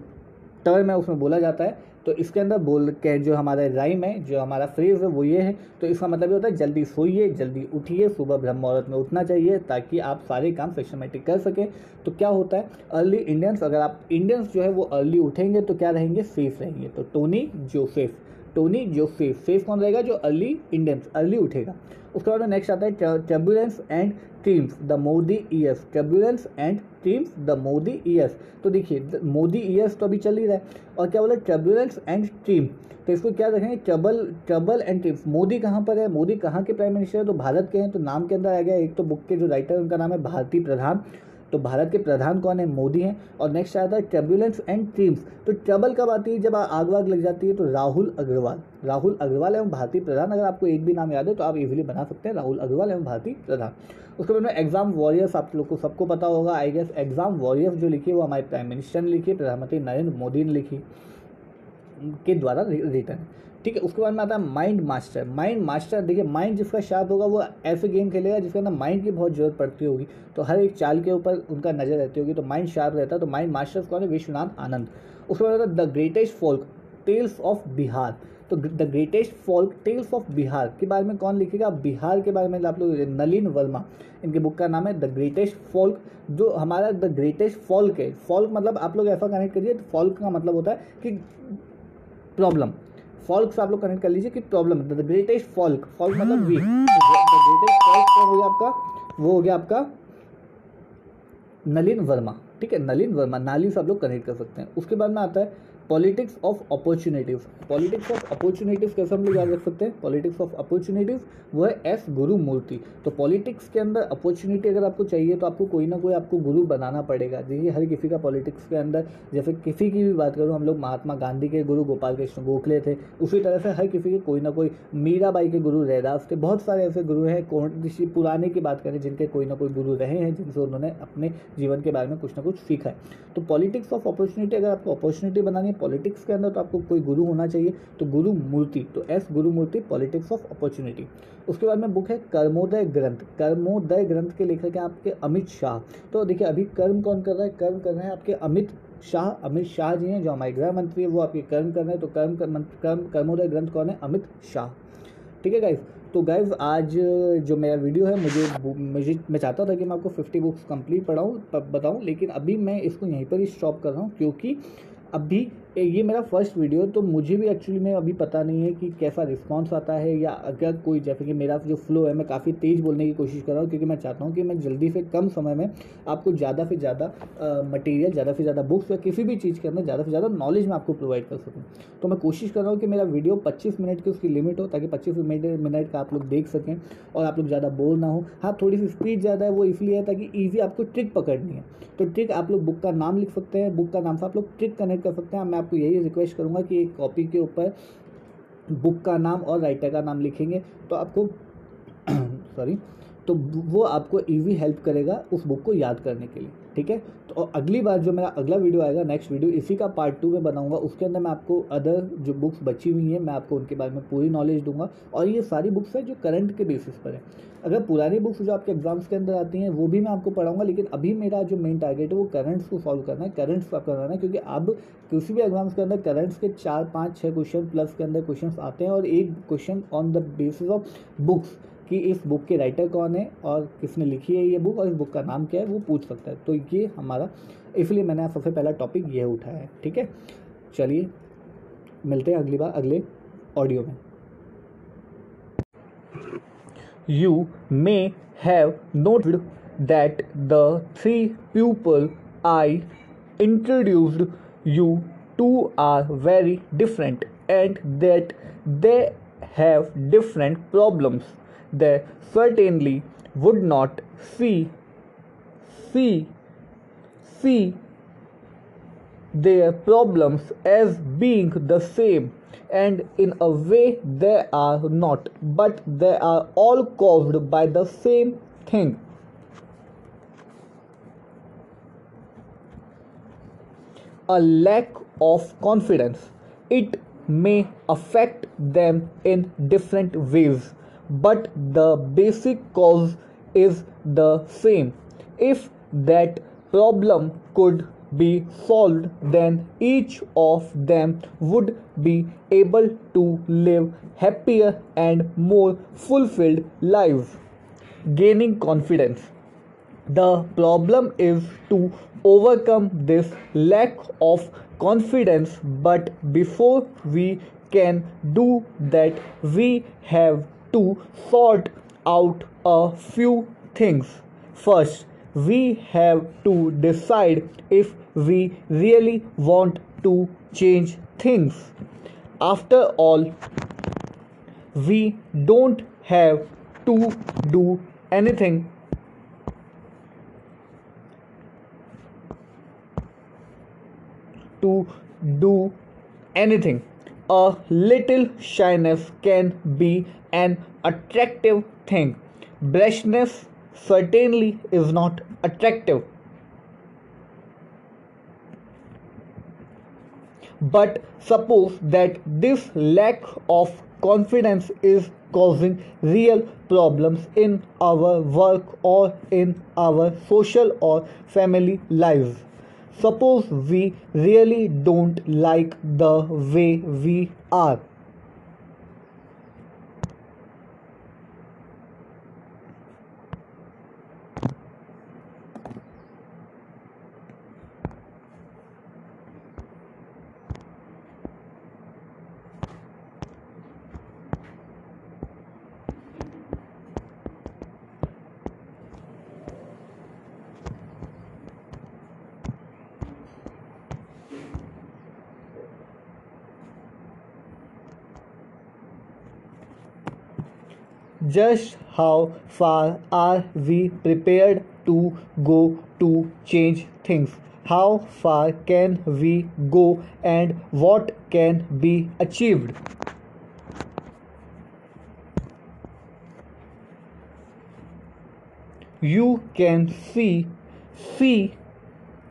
टर्म है, उसमें बोला जाता है. तो इसके अंदर बोल के जो हमारा राइम है, जो हमारा फ्रेज है, वो ये है। तो इसका मतलब ये होता है, जल्दी सोइए, जल्दी उठिए, सुबह ब्रह्म मुहूर्त में उठना चाहिए ताकि आप सारे काम सिस्टमेटिक कर सकें। तो क्या होता है अर्ली इंडियंस अगर आप इंडियंस जो है, वो अर्ली उठेंगे तो क्या रहेंगे सेफ़ रहेंगे। तो टोनी जोसेफ टोनी जो सेफ़ कौन रहेगा? जो अर्ली इंडियंस अर्ली उठेगा। उसके बाद में नेक्स्ट आता है turbulence and teams the Modi years turbulence and teams the Modi years तो देखिए मोदी ईयर्स तो अभी चल ही रहा है। और क्या बोला? टर्बुलेंस एंड टीम तो इसको क्या रखेंगे? Trouble trouble and tips Modi कहाँ पर है? मोदी कहाँ के प्राइम मिनिस्टर है? तो भारत के हैं। तो नाम के अंदर आ गया। एक तो बुक के जो राइटर उनका नाम है भारतीय प्रधान। तो भारत के प्रधान कौन है? मोदी हैं। और नेक्स्ट आता है ट्रबुलेंस एंड टीम्स तो ट्रबल कब आती है? जब आग वाग लग जाती है तो राहुल अग्रवाल। राहुल अग्रवाल एवं भारतीय प्रधान, अगर आपको एक भी नाम याद है तो आप इजीली बना सकते हैं। राहुल अग्रवाल एवं भारतीय प्रधान। उसके बाद में एग्ज़ाम वॉरियर्स आप लोग को सबको पता होगा आई गेस एग्ज़ाम वॉरियर्स जो लिखी है, वो हमारे प्राइम मिनिस्टर ने लिखी, प्रधानमंत्री नरेंद्र मोदी ने लिखी, के द्वारा रिटर्न ठीक है, उसके बाद में आता है माइंड मास्टर माइंड मास्टर देखिए माइंड जिसका शार्प होगा वो ऐसे गेम खेलेगा जिसके अंदर माइंड की बहुत ज़रूरत पड़ती होगी। तो हर एक चाल के ऊपर उनका नज़र रहती होगी तो माइंड शार्प रहता है तो माइंड मास्टर कौन है विश्वनाथ आनंद। उसके बाद आता है the greatest folk tales of Bihar तो the greatest folk tales of Bihar के बारे में कौन लिखेगा? बिहार के बारे में आप लोग नलिन वर्मा। इनके बुक का नाम है द ग्रेटेस्ट फोल्क जो हमारा द ग्रेटेस्ट फॉल्क है। फॉल्क मतलब आप लोग ऐसा कनेक्ट करिए तो फॉल्क का मतलब होता है कि प्रॉब्लम फॉल्क से आप लोग कनेक्ट कर लीजिए कि problem the greatest folk. Folk मतलब वीक द ग्रेटेस्ट फॉल्क हो गया आपका? वो हो गया आपका नलिन वर्मा। ठीक है? नलिन वर्मा। नाली से आप लोग कनेक्ट कर सकते हैं। उसके बाद में आता है politics of opportunities. Politics of opportunities कैसे हम लोग याद रख सकते हैं? पॉलिटिक्स ऑफ़ अपॉर्चुनिटीज़, वो है एस गुरु मूर्ति तो पॉलिटिक्स के अंदर अपॉर्चुनिटी अगर आपको चाहिए तो आपको कोई ना कोई आपको गुरु बनाना पड़ेगा। देखिए, हर किसी का पॉलिटिक्स के अंदर, जैसे किसी की भी बात करूँ, हम लोग महात्मा गांधी के गुरु गोपाल कृष्ण गोखले थे। उसी तरह से हर किसी के कोई ना कोई, मीराबाई के गुरु रैदास थे। बहुत सारे ऐसे गुरु हैं, कौन, किसी पुराने की बात करें, जिनके कोई ना कोई गुरु रहे हैं, जिनसे उन्होंने अपने जीवन के बारे में कुछ ना कुछ सीखा है। तो पॉलिटिक्स ऑफ़ अपॉर्चुनिटी, अगर आपको अपॉर्चुनिटी बनानी है पॉलिटिक्स के अंदर तो आपको कोई गुरु होना चाहिए तो गुरु मूर्ति तो S Guru Murthy, politics of opportunity. उसके बाद में बुक है कर्मोदय ग्रंथ। कर्मोदय ग्रंथ के लेखक हैं आपके अमित शाह। तो देखिए, अभी कर्म कौन कर रहा है? कर्म कर रहे हैं आपके अमित शाह। अमित शाह जी हैं, जो हमारे गृह मंत्री हैं, वो आपके कर्म कर रहे हैं तो कर्म कर्म, कर्मोदय ग्रंथ कौन है? अमित शाह। ठीक है गाइज़ तो गाइज़ आज जो मेरा वीडियो है, मुझे मुझे, मैं चाहता था कि मैं आपको फिफ्टी बुक्स कंप्लीट पढ़ाऊँ बताऊँ, लेकिन अभी मैं इसको यहीं पर ही स्टॉप कर रहा हूँ, क्योंकि अभी ये मेरा फ़र्स्ट वीडियो तो मुझे भी एक्चुअली में अभी पता नहीं है कि कैसा रिस्पांस आता है या अगर कोई, जैसे कि मेरा जो फ्लो है, मैं काफ़ी तेज़ बोलने की कोशिश कर रहा हूँ, क्योंकि मैं चाहता हूँ कि मैं जल्दी से कम समय में आपको ज़्यादा से ज़्यादा मटेरियल ज़्यादा से ज़्यादा बुक्स या किसी भी चीज़ के अंदर ज़्यादा से ज़्यादा नॉलेज मैं आपको प्रोवाइड कर सकूँ। तो मैं कोशिश कर रहा हूँ कि मेरा वीडियो पच्चीस मिनट की उसकी लिमिट हो, ताकि पच्चीस मिनट का आप लोग देख सकें और आप लोग ज़्यादा बोर ना हो। हाँ थोड़ी सी स्पीड ज़्यादा है, वो इसलिए है ताकि ईजी आपको ट्रिक पकड़नी है। तो ट्रिक आप लोग बुक का नाम लिख सकते हैं बुक का नाम से आप लोग ट्रिक कनेक्ट कर सकते हैं, मैं आपको यही रिक्वेस्ट करूँगा कि एक कॉपी के ऊपर बुक का नाम और राइटर का नाम लिखेंगे। तो आपको सॉरी तो वो आपको ईवी हेल्प करेगा उस बुक को याद करने के लिए। ठीक है? तो अगली बार जो मेरा अगला वीडियो आएगा नेक्स्ट वीडियो इसी का पार्ट टू में बनाऊँगा। उसके अंदर मैं आपको अदर जो बुक्स बची हुई हैं, मैं आपको उनके बारे में पूरी नॉलेज दूँगा। और ये सारी बुक्स हैं जो करंट के बेसिस पर है। अगर पुरानी बुक्स जो आपके एग्ज़ाम्स के अंदर आती हैं, वो भी मैं आपको पढ़ाऊँगा, लेकिन अभी मेरा जो मेन टारगेट है, वो करंट्स को सॉल्व करना है करंट्स का करना है, क्योंकि अब किसी भी एग्ज़ाम्स के अंदर करंट्स के चार, पाँच छः क्वेश्चन प्लस के अंदर क्वेश्चन आते हैं और एक question on the basis of books कि इस बुक के राइटर कौन है और किसने लिखी है ये बुक और इस बुक का नाम क्या है वो पूछ सकता है। तो ये हमारा, इसलिए मैंने सबसे पहला टॉपिक ये उठाया है, ठीक है? चलिए, मिलते हैं अगली बार, अगले ऑडियो में। You may have noted that the three people I introduced you to are very different and that they have different problems they certainly would not see see see their problems as being the same. And in a way they are not. But they are all caused by the same thing. A lack of confidence. It may affect them in different ways but the basic cause is the same. If that problem could be solved, then each of them would be able to live happier and more fulfilled lives. Gaining confidence. The problem is to overcome this lack of confidence, but before we can do that, we have to sort out a few things. First, we have to decide if we really want to change things. After all, we don't have to do anything to do anything. A little shyness can be an attractive thing. Brashness certainly is not attractive. But suppose that this lack of confidence is causing real problems in our work or in our social or family lives. Suppose we really don't like the way we are. Just how far are we prepared to go to change things? How far can we go and what can be achieved? You can see see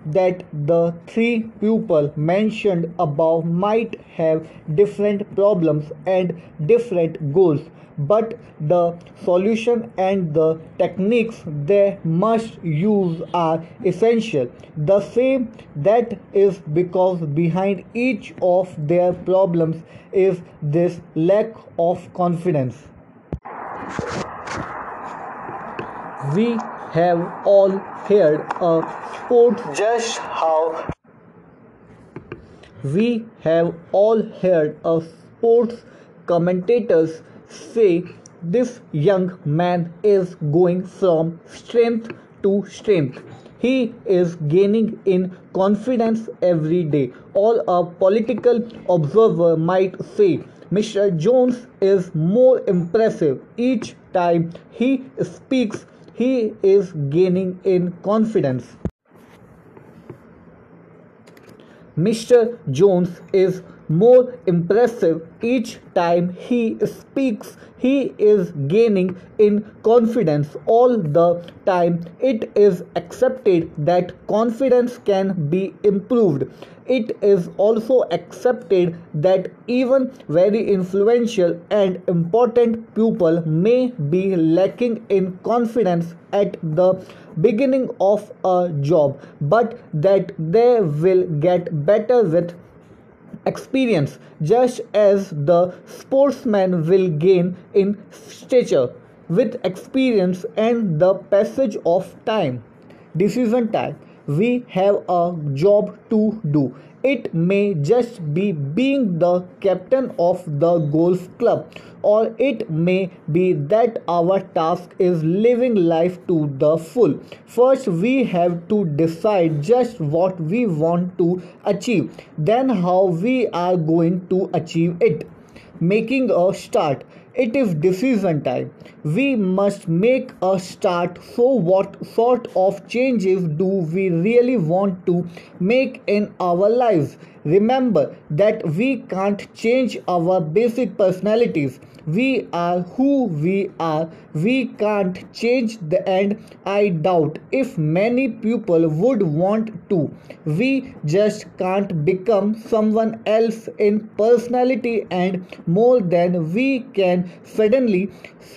that the three people mentioned above might have different problems and different goals but the solution and the techniques they must use are essential. The same that is because behind each of their problems is this lack of confidence. We have all heard a sport just how we have all heard of sports commentators say this young man is going from strength to strength. He is gaining in confidence every day. All a political observer might say Mr. Jones is more impressive each time he speaks. He is gaining in confidence. Mr. Jones is more impressive each time he speaks. He is gaining in confidence all the time. It is accepted that confidence can be improved. It is also accepted that even very influential and important people may be lacking in confidence at the beginning of a job, but that they will get better with experience, just as the sportsman will gain in stature with experience and the passage of time. Decision time. We have a job to do. It may just be being the captain of the golf club, or it may be that our task is living life to the full. First, we have to decide just what we want to achieve, then, how we are going to achieve it. Making a start it is decision time. We must make a start. So, what sort of changes do we really want to make in our lives? Remember that we can't change our basic personalities we are who we are. We can't change the end. I doubt if many people would want to. We just can't become someone else in personality and more than we can suddenly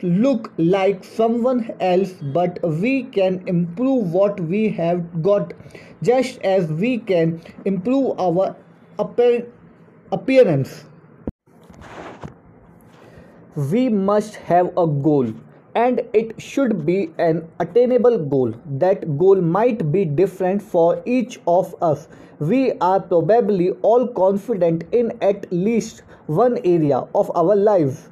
look like someone else, but we can improve what we have got just as we can improve our appearance we must have a goal and it should be an attainable goal. That goal might be different for each of us. We are probably all confident in at least one area of our lives.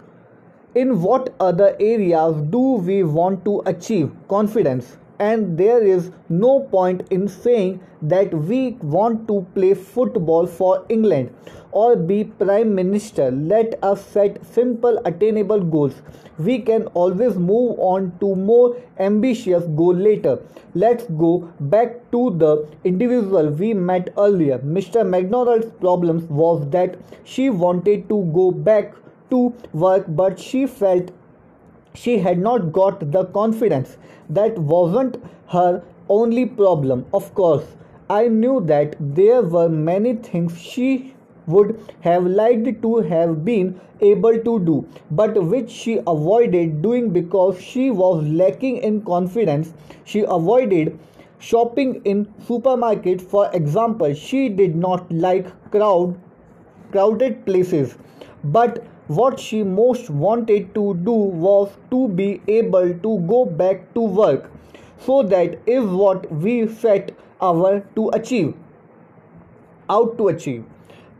In what other areas do we want to achieve confidence? And there is no point in saying that we want to play football for England or be prime minister. Let us set simple, attainable goals. We can always move on to more ambitious goal later. Let's go back to the individual we met earlier. Mr. McDonald's problem was that she wanted to go back to work, but she felt she had not got the confidence. That wasn't her only problem, of course. I knew that there were many things she would have liked to have been able to do, but which she avoided doing because she was lacking in confidence. She avoided shopping in supermarkets, for example. She did not like crowd crowded places, but what she most wanted to do was to be able to go back to work. So that is what we set our to achieve out to achieve.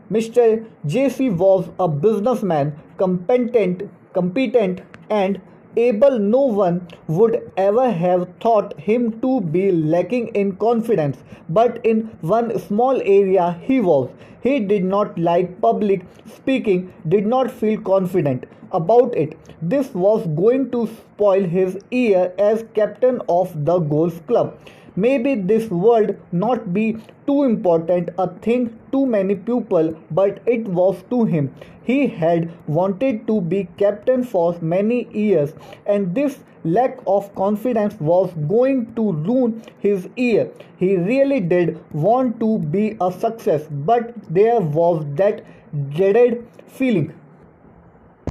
Mr. JC was a businessman, competent, competent and able. No one would ever have thought him to be lacking in confidence, but in one small area he was. He did not like public speaking, did not feel confident about it. This was going to spoil his year as captain of the golf club. Maybe this world not be too important a thing to many people, but it was to him. He had wanted to be captain for many years, and this lack of confidence was going to ruin his year. He really did want to be a success, but there was that dreaded feeling